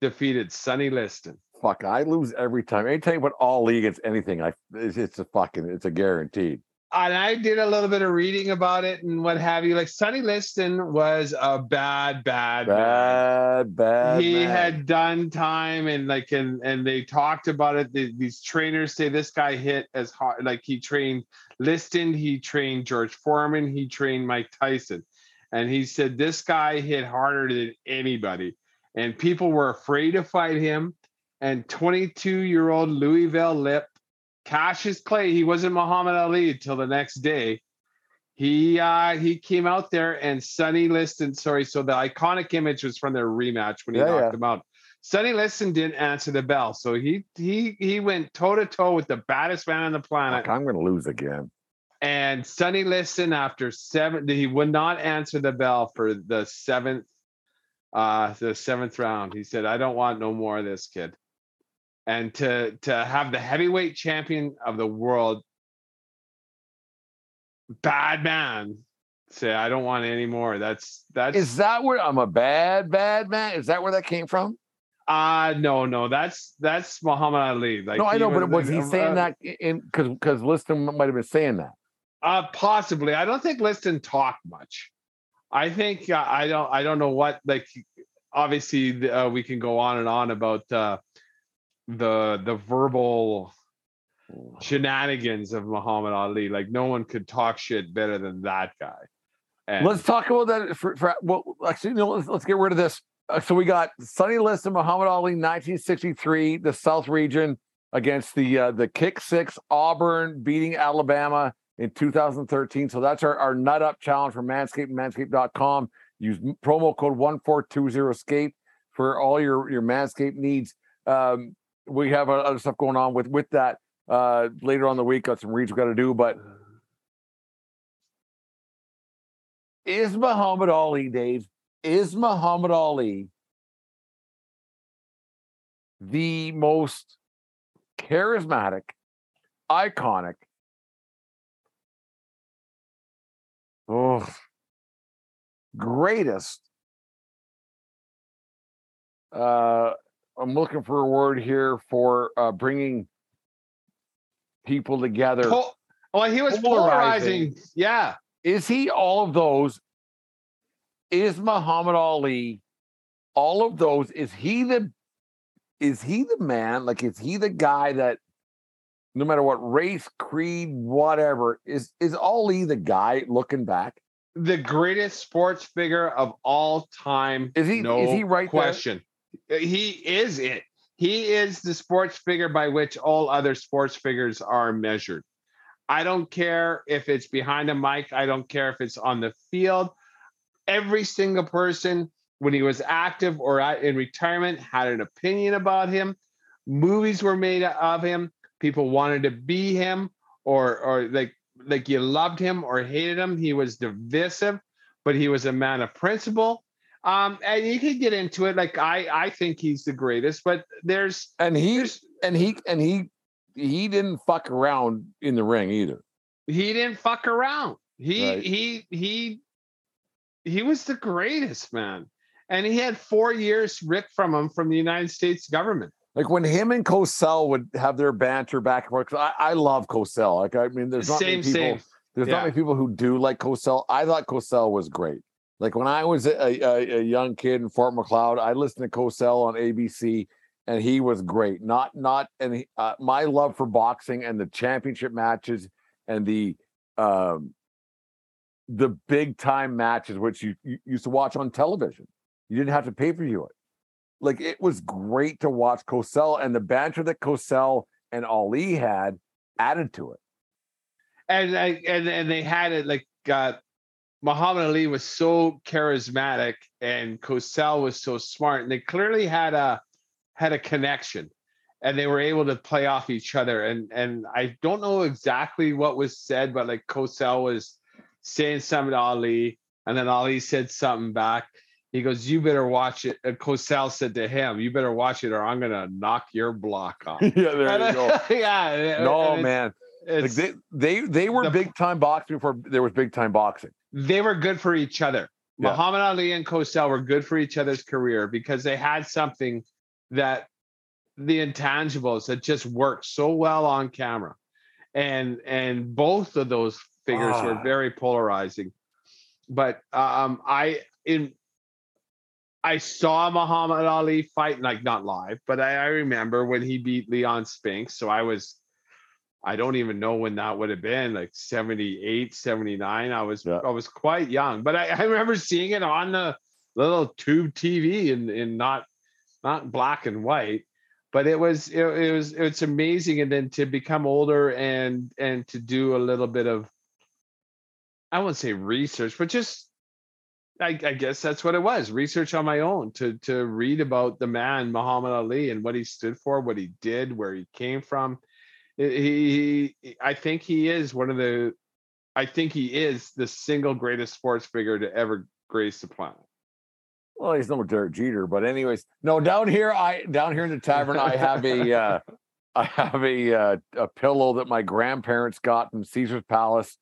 defeated Sonny Liston. Fuck, I lose every time. Anytime you put all league against anything, I it's, it's a fucking it's a guaranteed. and I did a little bit of reading about it and what have you. Like Sonny Liston was a bad, bad, Bad, bad. he man. had done time and like and and they talked about it. The, these trainers say this guy hit as hard. Like he trained Liston, he trained George Foreman, he trained Mike Tyson, and he said this guy hit harder than anybody, and people were afraid to fight him. And 22 year old Louisville Lip Cassius Clay, he wasn't Muhammad Ali until the next day. He uh he came out there and Sonny Liston, sorry, so the iconic image was from their rematch when he Yeah, knocked yeah. him out. Sonny Liston didn't answer the bell, so he he he went toe to toe with the baddest man on the planet. I'm going to lose again. And Sonny Liston, after seven, he would not answer the bell for the seventh, uh, the seventh round. He said, "I don't want no more of this kid." And to to have the heavyweight champion of the world, bad man, say, "I don't want any more." That's that's Is that where I'm a bad, bad man? Is that where that came from? uh no no that's that's Muhammad Ali. Like no, I know, but was he uh, saying that in because because Liston might have been saying that? Uh, possibly. I don't think Liston talked much. I think uh, I don't. I don't know what. Like, obviously, uh, we can go on and on about uh, the the verbal shenanigans of Muhammad Ali. Like, no one could talk shit better than that guy. And Let's talk about that. For, for well, actually, let's, let's get rid of this. Uh, so we got Sonny Liston, Muhammad Ali, 1963, the South region against the uh, the Kick Six Auburn beating Alabama in 2013. So that's our, our nut up challenge for Manscaped Manscaped.com. Use promo code 1420escape for all your your Manscaped needs. Um, we have other stuff going on with with that uh, later on the week. Got some reads we got to do, but is Muhammad Ali, Dave, is Muhammad Ali the most charismatic, iconic, oh, greatest? Uh, I'm looking for a word here for uh, bringing people together. Po- well, he was polarizing. Yeah. Is he all of those? Is Muhammad Ali all of those? Is he the is he the man? Like is he the guy that no matter what race, creed, whatever, is is Ali the guy looking back? the greatest sports figure of all time. Is he- No is he right there? He is it. He is the sports figure by which all other sports figures are measured. I don't care if it's behind a mic. I don't care if it's on the field. Every single person, when he was active or in retirement, had an opinion about him. Movies were made of him. People wanted to be him. or or like like you loved him or hated him. He was divisive, but he was a man of principle. Um, and you could get into it. Like I, I think he's the greatest, but there's and he and he and he he didn't fuck around in the ring either. He didn't fuck around. He Right. he he he was the greatest man, and he had four years ripped from him from the United States government. Like when him and Cosell would have their banter back and forth. I, I love Cosell. Like I mean, there's not many people. same. There's Yeah. not many people who do like Cosell. I thought Cosell was great. Like when I was a, a, a young kid in Fort Macleod, I listened to Cosell on ABC, and he was great. Not not and uh, my love for boxing and the championship matches and the um the big time matches, which you, you used to watch on television. You didn't have to pay per view it. Like it was great to watch Cosell and the banter that Cosell and Ali had added to it. and and and they had it like uh, Muhammad Ali was so charismatic and Cosell was so smart, and they clearly had a had a connection, and they were able to play off each other. And and I don't know exactly what was said, but like Cosell was saying something to Ali, and then Ali said something back. He goes, "You better watch it." And Cosell said to him, "You better watch it, or I'm gonna knock your block off." yeah, there And, you go. yeah. No man, like they they they were big time boxing before there was big time boxing. They were good for each other. Yeah. Muhammad Ali and Cosell were good for each other's career because they had something that the intangibles that just worked so well on camera. And and both of those figures were Ah. very polarizing. But um I in I saw Muhammad Ali fight, like not live, but I, I remember when he beat Leon Spinks. So I was, I don't even know when that would have been, like 78, 79. I was I was quite young, but I, I remember seeing it on the little tube TV and in not not black and white. But it was it, it was it's amazing. And then to become older and and to do a little bit of I wouldn't say research, but just I, I guess that's what it was research on my own to to read about the man Muhammad Ali and what he stood for, what he did, where he came from. He, he I think he is one of the I think he is the single greatest sports figure to ever grace the planet. Well, he's no Derek Jeter, but anyways, no. Down here, I down here in the tavern, I have a uh, I have a uh, a pillow that my grandparents got from Caesar's Palace.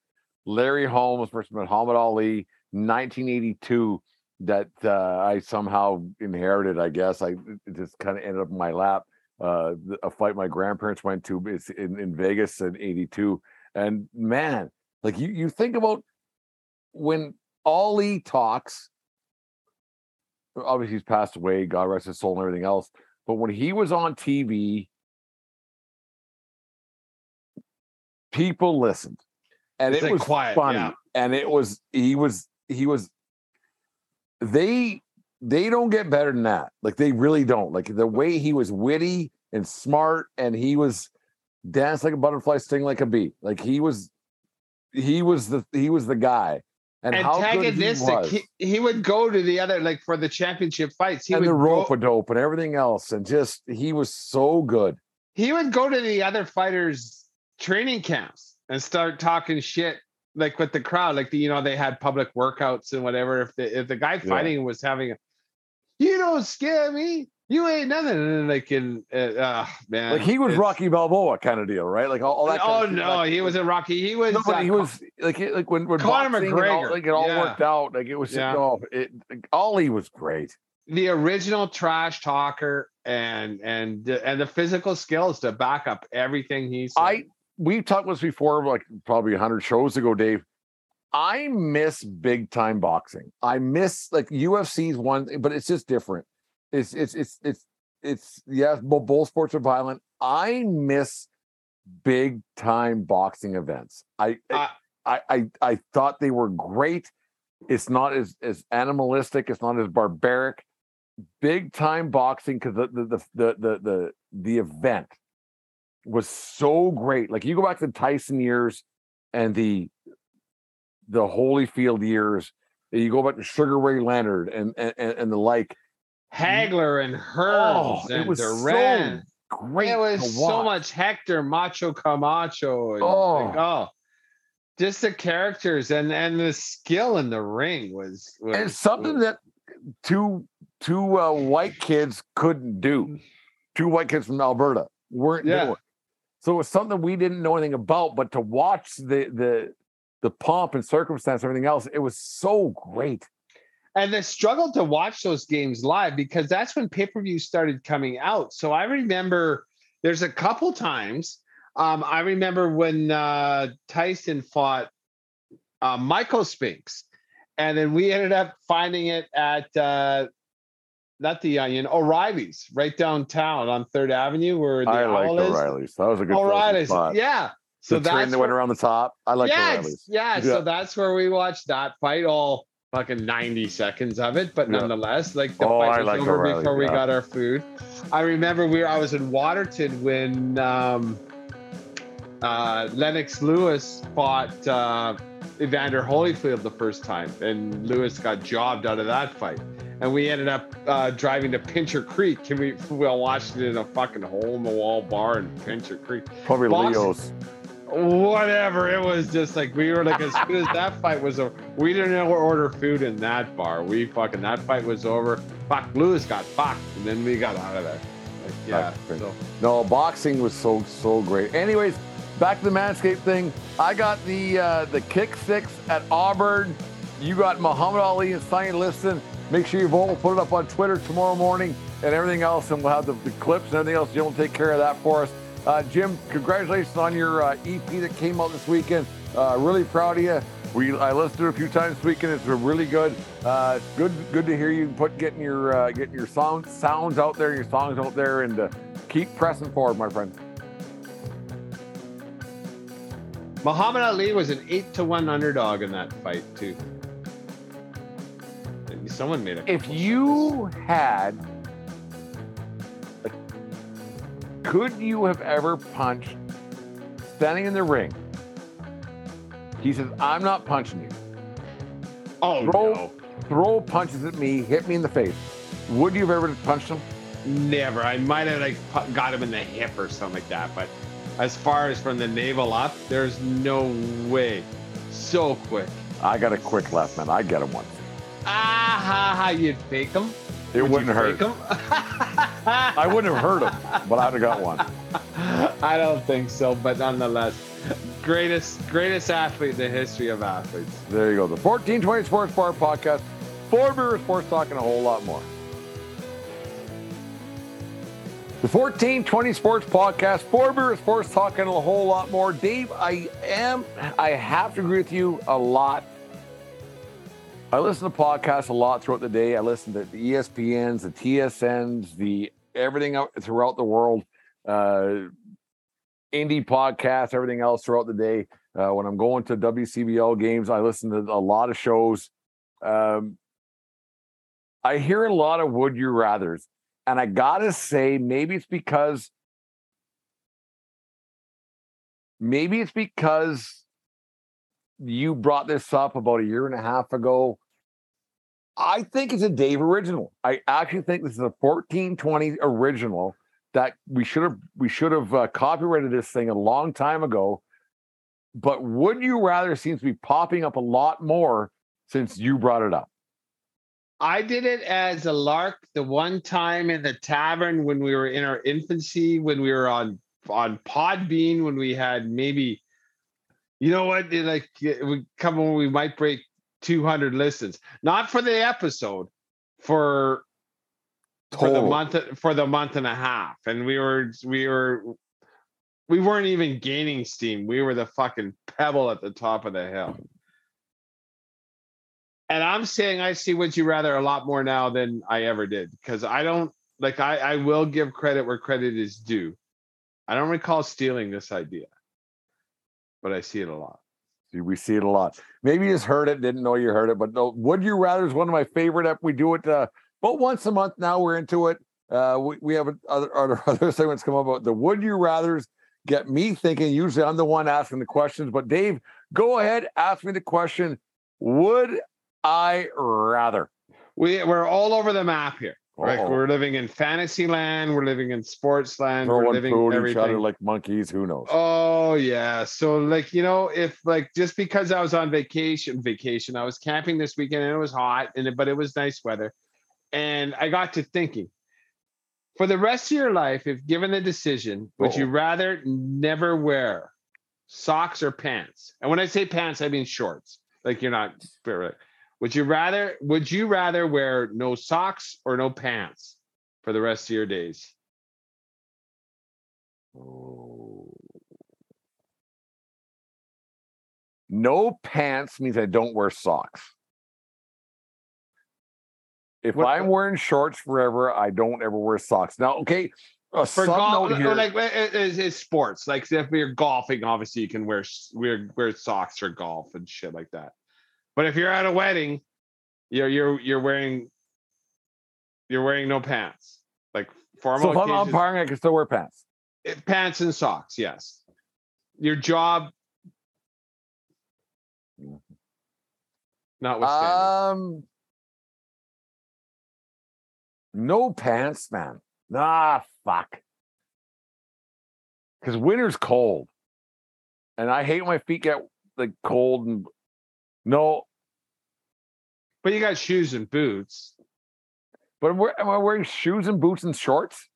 Larry Holmes versus Muhammad Ali, 1982. That uh, I somehow inherited. I guess I it just kind of ended up in my lap. Uh, a fight my grandparents went to is in, in Vegas in '82, and man, like you you think about when Ali talks obviously he's passed away, God rest his soul and everything else. But when he was on TV, people listened. And It's it was quiet, funny. yeah. And it was he was he was they they don't get better than that. Like they really don't. Like the way he was witty and smart and he was dance like a butterfly, sting like a bee. Like he was he was the he was the guy. And, how good he was. He, he would go to the other like for the championship fights. He and would the go- rope would open, everything else, and just he was so good. he would go to the other fighters training camps and start talking shit like with the crowd like the, you know they had public workouts and whatever if the if the guy fighting was having a you don't scare me you ain't nothing and then like in uh, uh man Like he was it's- Rocky Balboa kind of deal, right? Like all, all that. oh kind of shit, no like- he was a rocky he was No, but uh, he was like like when when Conor boxing and all- like it all yeah. worked out. Like it was Yeah. no, it like, Ali was great. the original trash talker and and and the physical skills to back up everything he said. I we've talked this before, like probably hundred shows ago, Dave. I miss big time boxing. I miss like UFC's one, but it's just different. It's it's it's it's it's yeah, bo- both sports are violent. I miss big time boxing events. I I, I I thought they were great. It's not as as animalistic. It's not as barbaric. Big time boxing because the the, the the the the the event was so great. Like you go back to Tyson years and the the Holyfield years. You go back to Sugar Ray Leonard and and, and the like. Hagler and Oh, Hearns it and was so Duran. great. It was so much Hector, Macho Camacho, and Oh. like, oh, just the characters and and the skill in the ring was, was and something was- that two two uh, white kids couldn't do. Two white kids from Alberta weren't Yeah. doing. So it was something we didn't know anything about, but to watch the the the pomp and circumstance, everything else, it was so great. and the struggle to watch those games live because that's when pay-per-view started coming out so i remember there's a couple times um, i remember when uh, tyson fought uh, michael spinks and then we ended up finding it at uh, not the onion o'reilly's right downtown on third avenue where the I like. O'Reilly's. That was a good o'reilly's yeah so the train that's that went around the top. I like it's- yeah, Yeah. so that's where we watched that fight all fucking 90 seconds of it, but nonetheless, like the Oh, fight was like over before we yeah. got our food. I remember we were, I was in Waterton when um, uh, Lennox Lewis fought uh, Evander Holyfield the first time, and Lewis got jobbed out of that fight. And we ended up uh, driving to Pincher Creek, and we we all watched it in a fucking hole in the wall bar in Pincher Creek Probably Boxing- Leo's. Whatever. It was just like we were like as soon as that fight was over, we didn't order food in that bar. We fucking that fight was over. Fuck, Lewis got fucked, and then we got out of there. Like, yeah. So No, boxing was so so great. Anyways, back to the Manscaped thing. I got the uh, the kick six at Auburn. You got Muhammad Ali and Sonny Liston. Make sure you vote. We'll put it up on Twitter tomorrow morning and everything else, and we'll have the, the clips and everything else. Jim will take care of that for us. Uh, Jim, congratulations on your uh, EP that came out this weekend. Uh, really proud of you. We I listened to it a few times this weekend. It's really good. Uh, it's good good to hear you put getting your uh, getting your sound sounds out there, your songs out there, and uh, keep pressing forward, my friend. Muhammad Ali was an eight to one underdog in that fight too. Someone made a. If you had, could you have ever punched standing in the ring? He says, "I'm not punching you. Oh throw, no, throw punches at me, hit me in the face. Would you have ever punched him? never. I might have like got him in the hip or something like that, but as far as from the navel up, there's no way. So quick. I got a quick left, man. I get him once. Ah ha ha! You'd fake him. It Would wouldn't hurt. I wouldn't have hurt him, but I'd have got one. I don't think so, but nonetheless, greatest greatest athlete in the history of athletes. There you go. The 1420 Sports Bar Podcast. Four beer sports talk and a whole lot more. The 1420 Sports Podcast, Four Beer Sports Talk, and a whole lot more. Dave, I am, I have to agree with you a lot. I listen to podcasts a lot throughout the day. I listen to the ESPNs, the TSNs, the everything out throughout the world, uh, indie podcasts, everything else throughout the day. Uh, when I'm going to WCBL games, I listen to a lot of shows. Um, I hear a lot of would you rather's. And I gotta say, maybe it's because maybe it's because you brought this up about a year and a half ago. I think it's a Dave original. I actually think this is a 1420 original that we should have we should have uh, copyrighted this thing a long time ago. But would you rather seems to be popping up a lot more since you brought it up. I did it as a lark the one time in the tavern when we were in our infancy, when we were on on Podbean, when we had maybe, you know what, it like it would come when we might break 200 listens, not for the episode, for for the month for the month and a half, and we were we were we weren't even gaining steam. We were the fucking pebble at the top of the hill. And I'm saying I see Would You Rather a lot more now than I ever did because I don't like I, I will give credit where credit is due. I don't recall stealing this idea, but I see it a lot. See, we see it a lot. Maybe you just heard it, didn't know you heard it, but no, Would You Rather is one of my favorite. ep- We do it uh, about once a month now. We're into it. Uh, we, we have other, other other segments come up about the Would You Rather's get me thinking. Usually I'm the one asking the questions, but Dave, go ahead, ask me the question. Would I rather? We we're all over the map here. Like Uh-oh. we're living in fantasy land, we're living in sports land, we're living food at each other everything. like monkeys. Who knows? Oh yeah. So like you know, if like just because I was on vacation, vacation, I was camping this weekend and it was hot and it, but it was nice weather, and I got to thinking. For the rest of your life, if given the decision, would you Uh-oh. rather never wear socks or pants? And when I say pants, I mean shorts. Like you're not. Would you rather? Would you rather wear no socks or no pants for the rest of your days? Oh. No pants means I don't wear socks. If What- I'm wearing shorts forever, I don't ever wear socks. Now, okay, a for golf, like it- it- it's, it's sports. Like if you're golfing, obviously you can wear wear wear socks for golf and shit like that. But if you're at a wedding, you're you're you're wearing you're wearing no pants. Like formal so if I'm umpiring, I can still wear pants. eh, pants and socks. Yes, your job. Notwithstanding, Um, no pants, man. Ah, fuck. Because winter's cold, and I hate when my feet get like cold and no. But you got shoes and boots. But am I- am I wearing shoes and boots and shorts?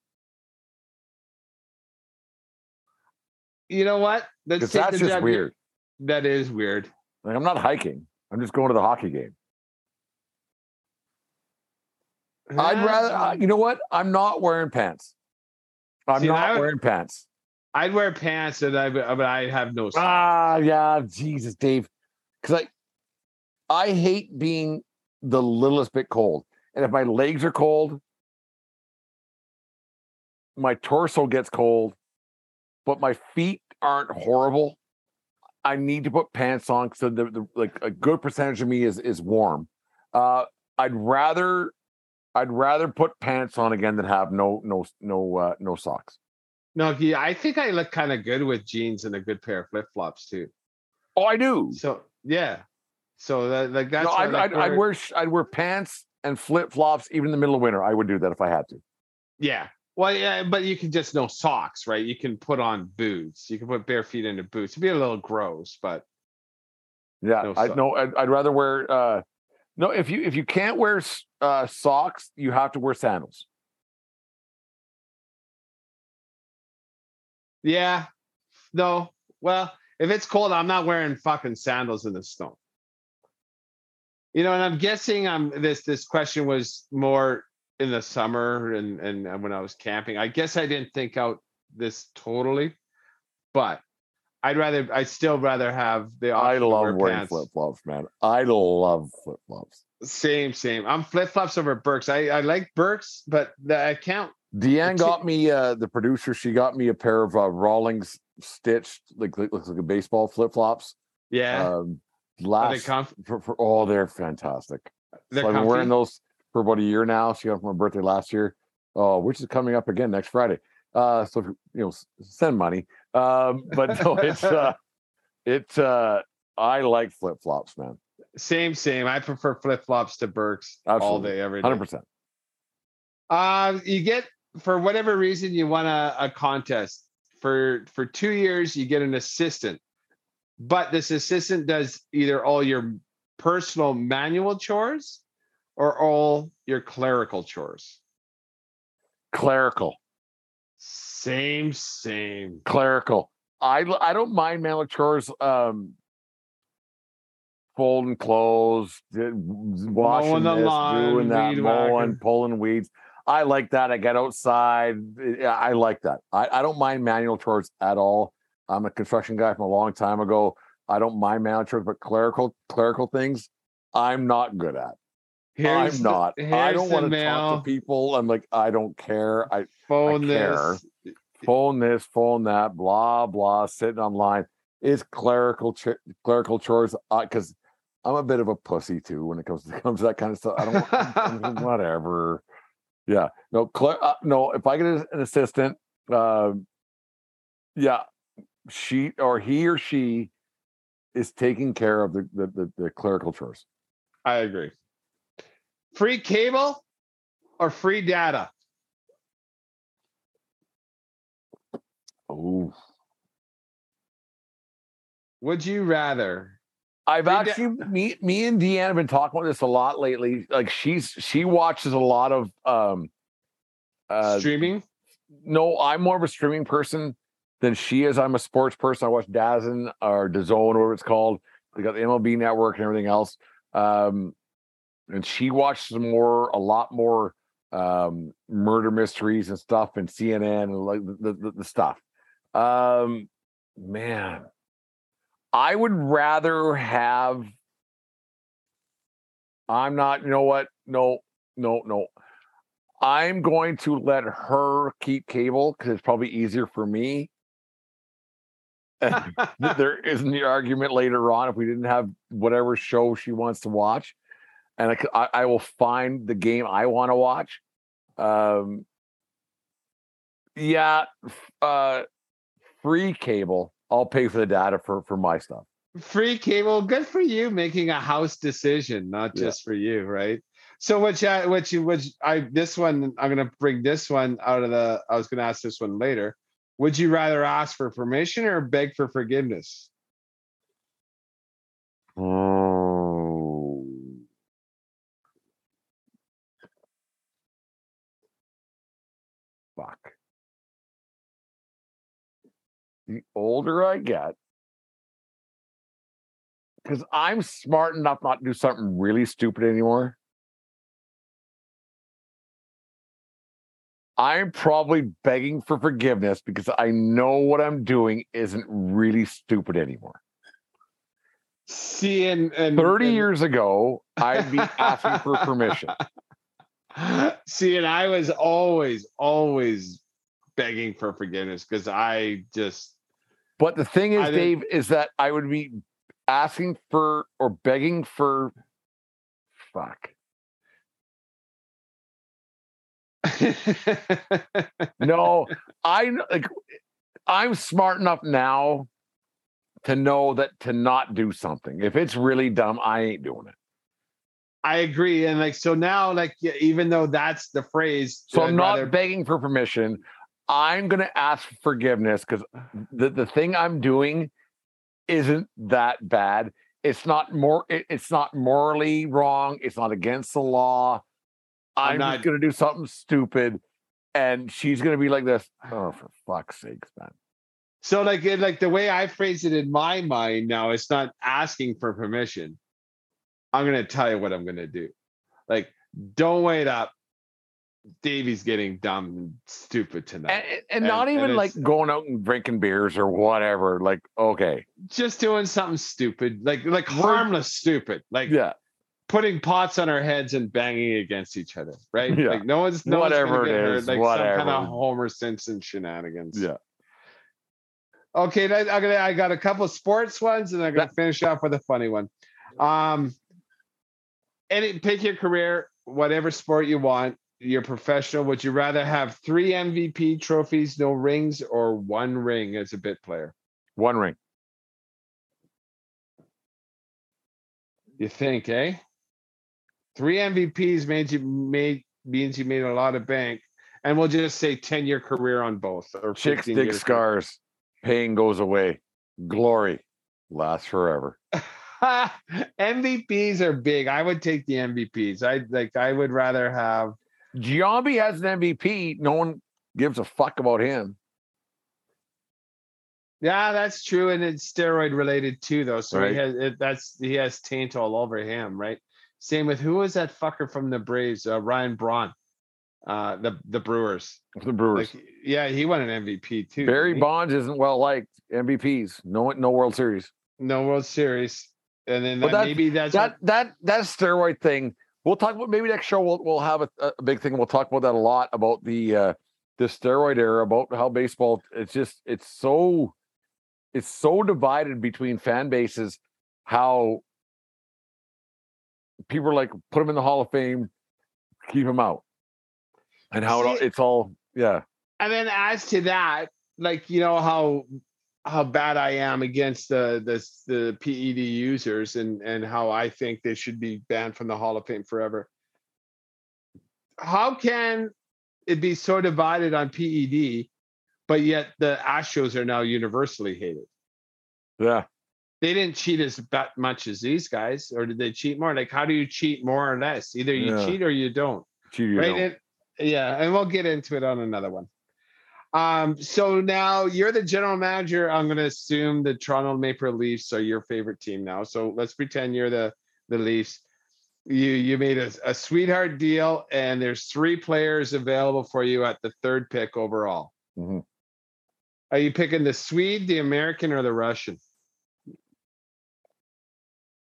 You know what? Let's Because take that's just weird. That is weird. Like I'm not hiking. I'm just going to the hockey game. I'd rather. uh, you know what? I'm not wearing pants. I'm See, not would- wearing pants. I'd wear pants and I but I have no. Ah, yeah, Jesus, Dave. Because I, I hate being the littlest bit cold, and if my legs are cold, my torso gets cold, but my feet aren't horrible. I need to put pants on so the, the like a good percentage of me is is warm. Uh, I'd rather, I'd rather put pants on again than have no no no uh, no socks. No, yeah, I think I look kind of good with jeans and a good pair of flip flops too. Oh, I do. So yeah, so that like that's no, I'd, I'd, I'd wear I'd wear pants and flip flops even in the middle of winter. I would do that if I had to. yeah. Well, yeah, but you can just no socks, right? You can put on boots. You can put bare feet into boots. It'd be a little gross, but Yeah, No I no, I'd, I'd rather wear. uh No, if you if you can't wear uh socks, you have to wear sandals. yeah, no. Well, if it's cold, I'm not wearing fucking sandals in the snow. You know, and I'm guessing I'm this this question was more in the summer and and and when I was camping. I guess I didn't think out this totally, but I'd rather I'd still rather have the I love wearing flip flops, man. I love flip flops. Same, same. I'm flip flops over Birks. I, I like Birks, but the, I can't. Deanne got me uh the producer. She got me a pair of uh, Rawlings stitched like like- looks like a baseball flip flops. Yeah, Um, last for, for oh, they're fantastic. they're So I've been wearing those for about a year now. She got them for my birthday last year. Oh, which is coming up again next Friday. Uh, so you know, send money. Um, but no, it's uh, it's uh, I like flip flops, man. Same, same. I prefer flip flops to Birks all day, every day. Hundred percent. Uh, you get for whatever reason you won a, a contest for for two years. You get an assistant, but this assistant does either all your personal manual chores or all your clerical chores. Clerical, Same, same. clerical. I I don't mind manual chores. Um, folding clothes, washing this, lawn, doing that, mowing, whacking. pulling weeds. I like that. I get outside. I like that. I, I don't mind manual chores at all. I'm a construction guy from a long time ago. I don't mind manual chores, but clerical clerical things, I'm not good at. Here's I'm the- not. I don't want to talk to people. I'm like, I don't care. I Phone care. this. phone this, phone that, blah blah, sitting online. It's clerical ch- clerical chores because I'm a bit of a pussy too when it comes to comes to that kind of stuff. I don't want whatever. Yeah, no, cle- uh, no. If I get an assistant, uh, yeah, she or he or she is taking care of the the, the, the clerical chores. I agree. Free cable or free data? Oh, Would you rather? I've Free da- actually me me and Deanne have been talking about this a lot lately. Like she's she watches a lot of um uh Streaming? no, I'm more of a streaming person than she is. I'm a sports person. I watch Dazen or DAZN, whatever it's called. They got the MLB network and everything else. Um, and she watches more, a lot more um, murder mysteries and stuff, and CNN and like the, the, the stuff. Um, man, I would rather have. I'm not. You know what? No, no, no. I'm going to let her keep cable because it's probably easier for me. There isn't the argument later on if we didn't have whatever show she wants to watch, and I, I will find the game I want to watch. Um, yeah, uh, free cable. I'll pay for the data for for my stuff. Free cable. Good for you making a house decision, not Yeah. just for you, right? So which I which you which I this one I'm gonna bring this one out of the I was gonna ask this one later. Would you rather ask for permission or beg for forgiveness? Oh. Fuck. The older I get, because I'm smart enough not to do something really stupid anymore. I'm probably begging for forgiveness because I know what I'm doing isn't really stupid anymore. See, and, and 30 and- years ago, I'd be asking for permission. See, and I was always, always begging for forgiveness because I just But the thing is, Dave, is that I would be asking for or begging for fuck. No, I like I'm smart enough now to know that to not do something. If it's really dumb, I ain't doing it. I agree. And like so now, like even though that's the phrase, So I'm not rather- begging for permission. I'm gonna ask for forgiveness because the, the thing I'm doing isn't that bad. It's not more it- it's not morally wrong. It's not against the law. I'm I'm, not- just gonna do something stupid. And she's gonna be like this. Oh, for fuck's sakes, man. So like like the way I phrase it in my mind now, it's not asking for permission. I'm gonna tell you what I'm gonna do. Like, don't wait up. Davey's getting dumb and stupid tonight. And, and not and even like going out and drinking beers or whatever. Like, okay. just doing something stupid, like like harmless stupid, like Yeah. Putting pots on our heads and banging against each other, right? Yeah. Like no one's no Whatever one's it hurt, is, like some kind of Homer Simpson shenanigans. Yeah. Okay, I'm gonna I got a couple sports ones and I'm gonna finish off with a funny one. Um any pick your career, whatever sport you want. You're professional. Would you rather have three MVP trophies, no rings, or one ring as a bit player? One ring. You think, eh? Three MVPs made you made means you made a lot of bank, and we'll just say ten year career on both or Chicks 15 dig years. scars. Pain goes away. Glory lasts forever. MVPs are big. I would take the MVPs. I like. I would rather have. Giambi has an MVP. No one gives a fuck about him. Yeah, that's true, and it's steroid related too, though. So Right. he has it, that's he has taint all over him, right? Same with who was that fucker from the Braves? Uh, Ryan Braun, uh, the the Brewers. The Brewers. Like, yeah, he won an MVP too. Barry? Bonds isn't well liked. MVPs. No no World Series. no World Series, and then that, that- maybe that's that that that steroid thing. We'll talk about maybe next show. We'll we'll have a, a big thing. We'll talk about that a lot about the uh the steroid era about how baseball. It's just it's so it's so divided between fan bases. How people are like put him in the Hall of Fame, keep him out, and how it, See- it's all yeah. and then as to that, like you know how how bad I am against the the the PED users and and how I think they should be banned from the Hall of Fame forever. how can it be so divided on PED, but yet the Astros are now universally hated? Yeah. They didn't cheat as much as these guys, or did they cheat more? Like, how do you cheat more or less? Either you Yeah. cheat or you don't. Cheat right? don't. It- yeah, and we'll get into it on another one. Um, so now you're the general manager. I'm going to assume the Toronto Maple Leafs are your favorite team now. So let's pretend you're the the Leafs. You you made a, a sweetheart deal, and there's three players available for you at the third pick overall. Mhm. Are you picking the Swede, the American, or the Russian?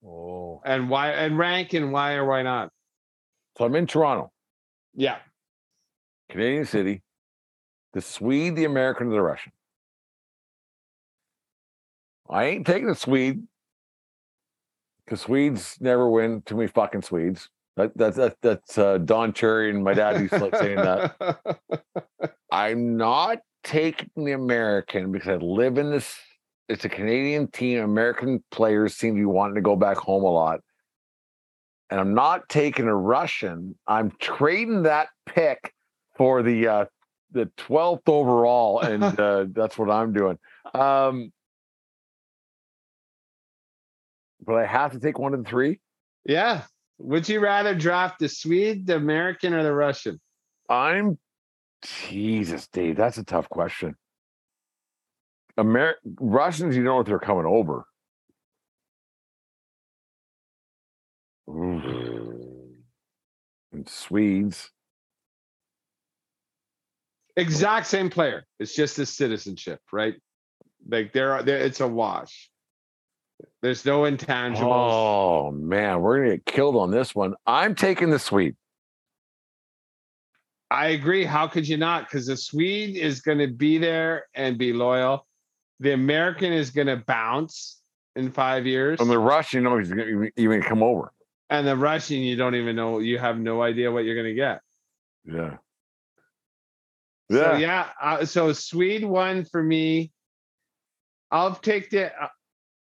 Oh. And why? And rank and why or why not? So I'm in Toronto, Yeah. Canadian City, the Swede, the American, or the Russian. I ain't taking the Swede because Swedes never win. Too many fucking Swedes. That, that, that, that's uh, Don Cherry and my dad used to like saying that. I'm not taking the American because I live in this. It's a Canadian team. American players seem to be wanting to go back home a lot. And I'm not taking a Russian. I'm trading that pick for the uh, the 12th overall, and uh, that's what I'm doing. Um, but I have to take one of the three. Yeah. Would you rather draft the Swede, the American, or the Russian? I'm Jesus, Dave. That's a tough question. Amer- Russians, you know what they're coming over. And Swedes. Exact same player. It's just the citizenship, right? Like there, there it's a wash. There's no intangibles. Oh man, we're gonna get killed on this one. I'm taking the Swede. I agree. How could you not? Because the Swede is going to be there and be loyal. The American is going to bounce in five years, And the Russian, you know, he's gonna even- even come over. and the Russian, you don't even know. You have no idea what you're going to get. Yeah. So Yeah. yeah, uh, so Swede won for me. I'll take the uh,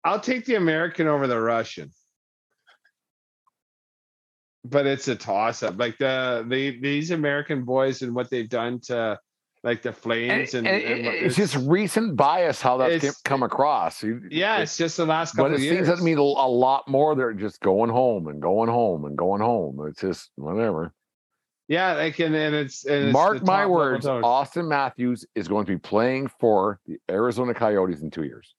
I'll take the American over the Russian. But it's a toss up. Like the the these American boys and what they've done to like the Flames and, And and what- it- it's just recent bias how that's come across. You- yeah, it's just the last couple but it of seems to that mean a a lot more. They're just going home and going home and going home. It's just whatever. yeah, like and, and it's and Mark the my words. Auston Matthews is going to be playing for the Arizona Coyotes in two years.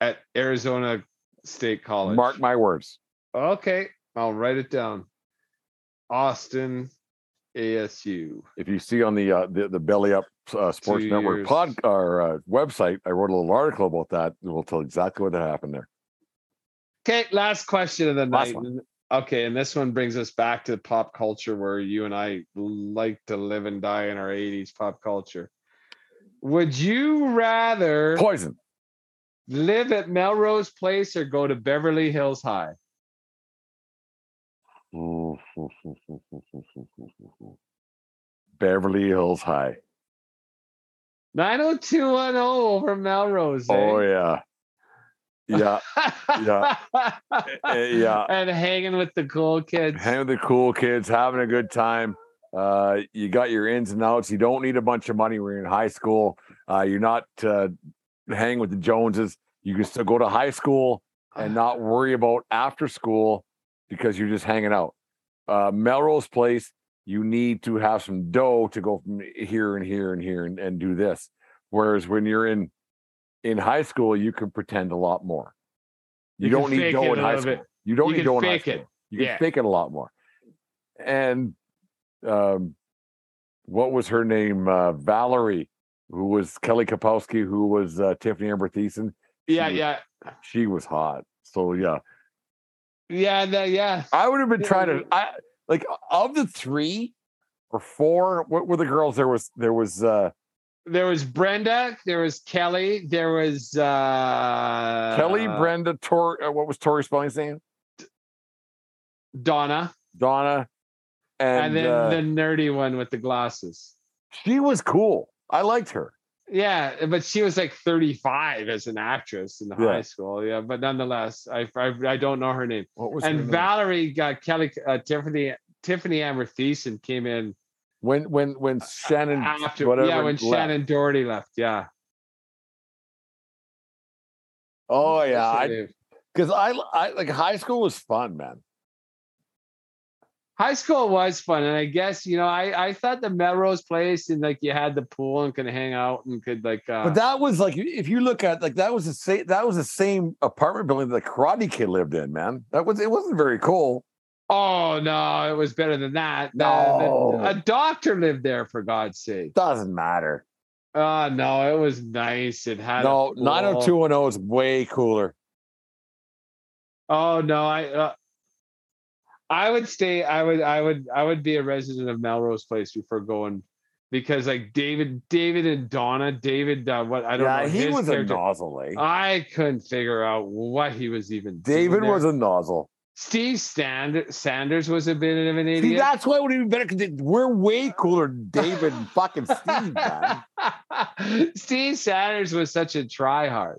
at Arizona State College. Mark my words. Okay, I'll write it down. Auston ASU. If you see on the uh, the, the Belly Up uh, Sports Two Network years. pod or uh, website, I wrote a little article about that. It will tell exactly what happened there. Okay, last question of the Last night. one. Okay, and this one brings us back to pop culture where you and I like to live and die in our 80s pop culture. Would you rather Poison. live at Melrose Place or go to Beverly Hills High? Beverly Hills High. 90210 over Melrose. Oh eh? yeah, yeah, yeah, Eh, yeah. and hanging with the cool kids. Hanging with the cool kids, having a good time. Uh, you got your ins and outs. You don't need a bunch of money. when you're in high school. Uh, you're not uh, hanging with the Joneses. You can still go to high school and not worry about after school because you're just hanging out. Uh, Melrose Place, you need to have some dough to go from here and here and here and, and do this. Whereas when you're in in high school, you can pretend a lot more. You, You don't need dough in high school. bit. You don't You need dough in high school. it. You can Yeah. fake it a lot more. And um, what was her name? Uh, Valerie, who was Kelly Kapowski, who was uh, Tiffani Amber Thiessen. Yeah, was- yeah. She was hot. So yeah, Yeah, the, yeah. I would have been trying to. I like of the three or four. What were the girls? There was there was uh, There was Brenda, there was Kelly, there was uh Kelly, Brenda, Tor. Uh, what was Tori Spelling's name? Donna, Donna, and, and, then uh, the nerdy one with the glasses. she was cool. I liked her. Yeah, but she was like 35 as an actress in Yeah. high school. Yeah, but nonetheless, I, I I don't know her name. What was her and name? Valerie got Kelly uh, Tiffani Tiffani Amber Thiessen came in when when when Shannen after whatever yeah when left. Shannen Doherty left. Yeah. Oh yeah, Yes, I because I I like high school was fun, man. High school was fun, and I guess you know I I thought the Melrose place and like you had the pool and could hang out and could like. Uh, But that was like if you look at like that was the same that was the same apartment building that the Karate Kid lived in, man. That was it wasn't very cool. oh no, it was better than that. The- the- No. a doctor lived there for God's sake. Doesn't matter. Oh no, it was nice. It had No, pool. nine hundred two one zero is way cooler. Oh no, I uh, I would stay. I would I would I would be a resident of Melrose Place before going because like David David and Donna David uh, what I don't yeah, know he was a nozzle. Eh? I couldn't figure out what he was even. doing David was a nozzle. Steve Sand- Sanders was a bit of an See, idiot. that's why it would be better because we're way cooler than David and fucking Steve, man. Steve Sanders was such a tryhard.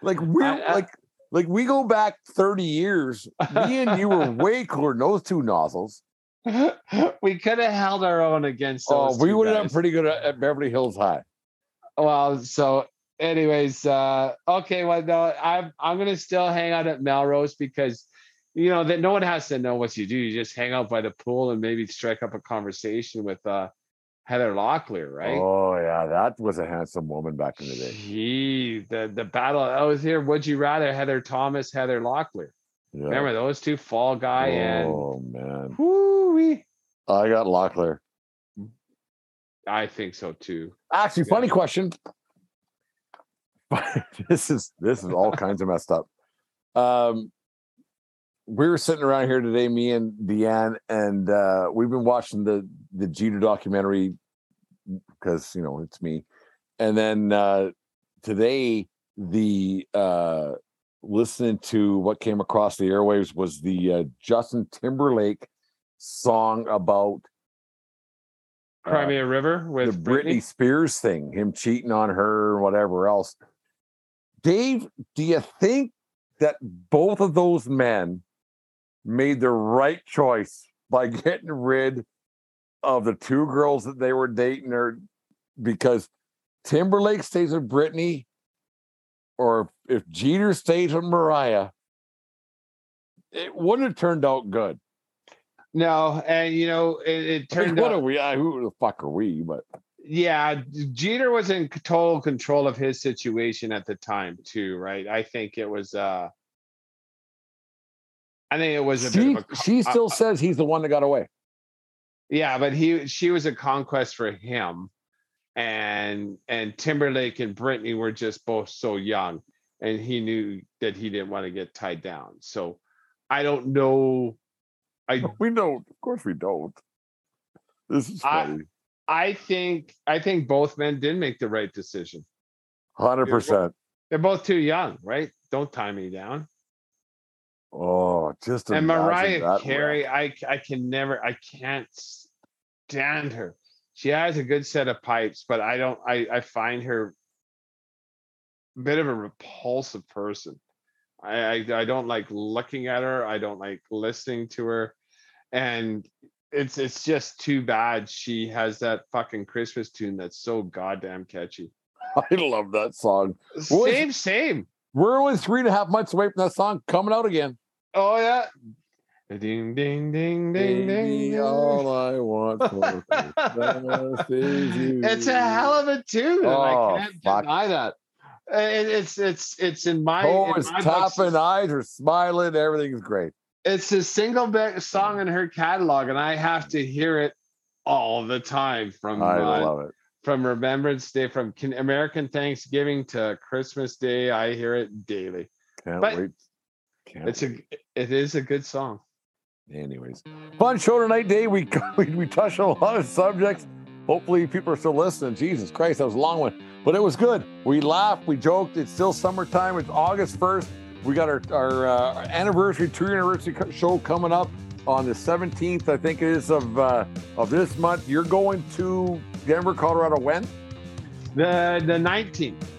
Like we're I- I- like like we go back 30 years. Me and you were way cooler than those two nozzles. we could have held our own against. Oh, Those we would have done pretty good at, at Beverly Hills High. well so anyways uh okay well no i'm i'm gonna still hang out at melrose because you know that no one has to know what you do you just hang out by the pool and maybe strike up a conversation with uh heather locklear right Oh yeah, that was a handsome woman back in the day. Gee, the the battle i was here would you rather heather thomas heather locklear Yeah. remember those two fall guy and Oh man, whoo I got Locklear. i think so too Actually, Yeah. funny question. this is this is all kinds of messed up. Um, we were sitting around here today, me and Deanne, and uh, we've been watching the the Jeter documentary because you know it's me. And then uh, today, the uh, listening to what came across the airwaves was the uh, Justin Timberlake song about uh, cry me a river the with Britney Britney. Spears thing, him cheating on her whatever else. Dave, do you think that both of those men made the right choice by getting rid of the two girls that they were dating or because Timberlake stays with Britney or if Jeter stays with Mariah, it wouldn't have turned out good. no and you know it, it I mean, turned what out are we? Who the fuck are we? But yeah, Jeter was in total control of his situation at the time too, right? I think it was uh I think it was a she, bit of a she uh, still says he's the one that got away. yeah, but he she was a conquest for him. And and Timberlake and Britney were just both so young and he knew that he didn't want to get tied down. So I don't know I We don't. Of course, we don't. This is I- funny. I think I think both men did make the right decision. Hundred percent. They're both too young, right? Don't tie me down. Oh, just and Mariah Carey, I I can never, I can't stand her. She has a good set of pipes, but I don't. I I find her a bit of a repulsive person. I I, I don't like looking at her. I don't like listening to her, and it's it's just too bad she has that fucking Christmas tune that's so goddamn catchy. I love that song. Same, same. We're only three and a half months away from that song coming out again. Oh yeah. Ding ding ding ding ding. Baby, ding. all I want for is you. It's a hell of a tune. and Oh, I can't fuck. deny that. Uh, It, it's it's it's in my, Oh, in it's my books, tapping, eyes are smiling, everything's great. It's a single best song in her catalog, and I have to hear it all the time from I uh, love it. From Remembrance Day, from American Thanksgiving to Christmas Day. I hear it daily. Can't but wait. Can't It's a it is a good song. Anyways, fun show tonight, Dave. We, we we touched on a lot of subjects. Hopefully, people are still listening. Jesus Christ, that was a long one, but it was good. We laughed, we joked. It's still summertime. It's August first. We got our our uh, anniversary, two year anniversary show coming up on the 17th, I think it is of uh, of this month. You're going to Denver, Colorado. When? The the nineteenth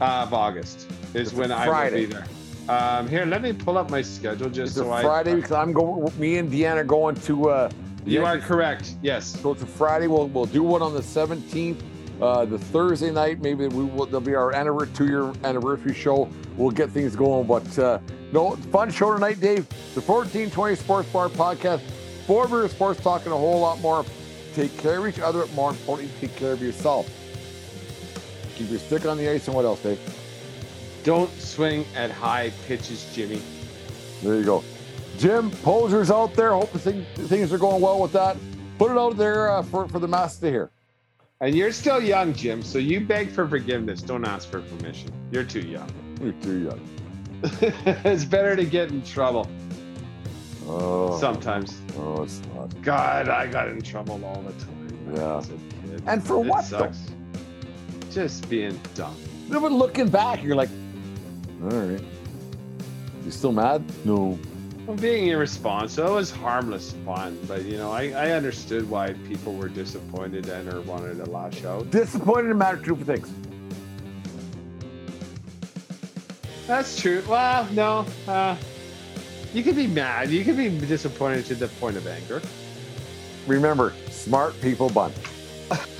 of August is It's a when I will be there. Um, here, let me pull up my schedule just It's a so I. Friday because I'm going. Me and Deanna going to. Uh, You are correct. Yes. So it's a Friday. We'll we'll do one on the 17th. Uh, the Thursday night, maybe we will. There'll be our anniversary, two-year anniversary show. We'll get things going. But uh, no, fun show tonight, Dave. The 1420 Sports Bar podcast. Four beer sports talking a whole lot more. Take care of each other. but More importantly, take care of yourself. Keep your stick on the ice. And what else, Dave? Don't swing at high pitches, Jimmy. There you go. Jim, posers out there. Hope the thing, things are going well with that. Put it out there uh, for, for the masses to hear. And you're still young, Jim, so you beg for forgiveness. Don't ask for permission. You're too young. You're too young. it's better to get in trouble Oh, sometimes. Oh, it's not. God, I got in trouble all the time. Yeah. as a kid. And for It what, though? Sucks. Just being dumb. No, but looking back, you're like, all right. You still mad? No. I'm being irresponsible. It was harmless fun, but you know, I, I understood why people were disappointed and or wanted to lash out. Disappointed in matter two things. That's true. Well, no. Uh, you could be mad. You could be disappointed to the point of anger. Remember, smart people bun.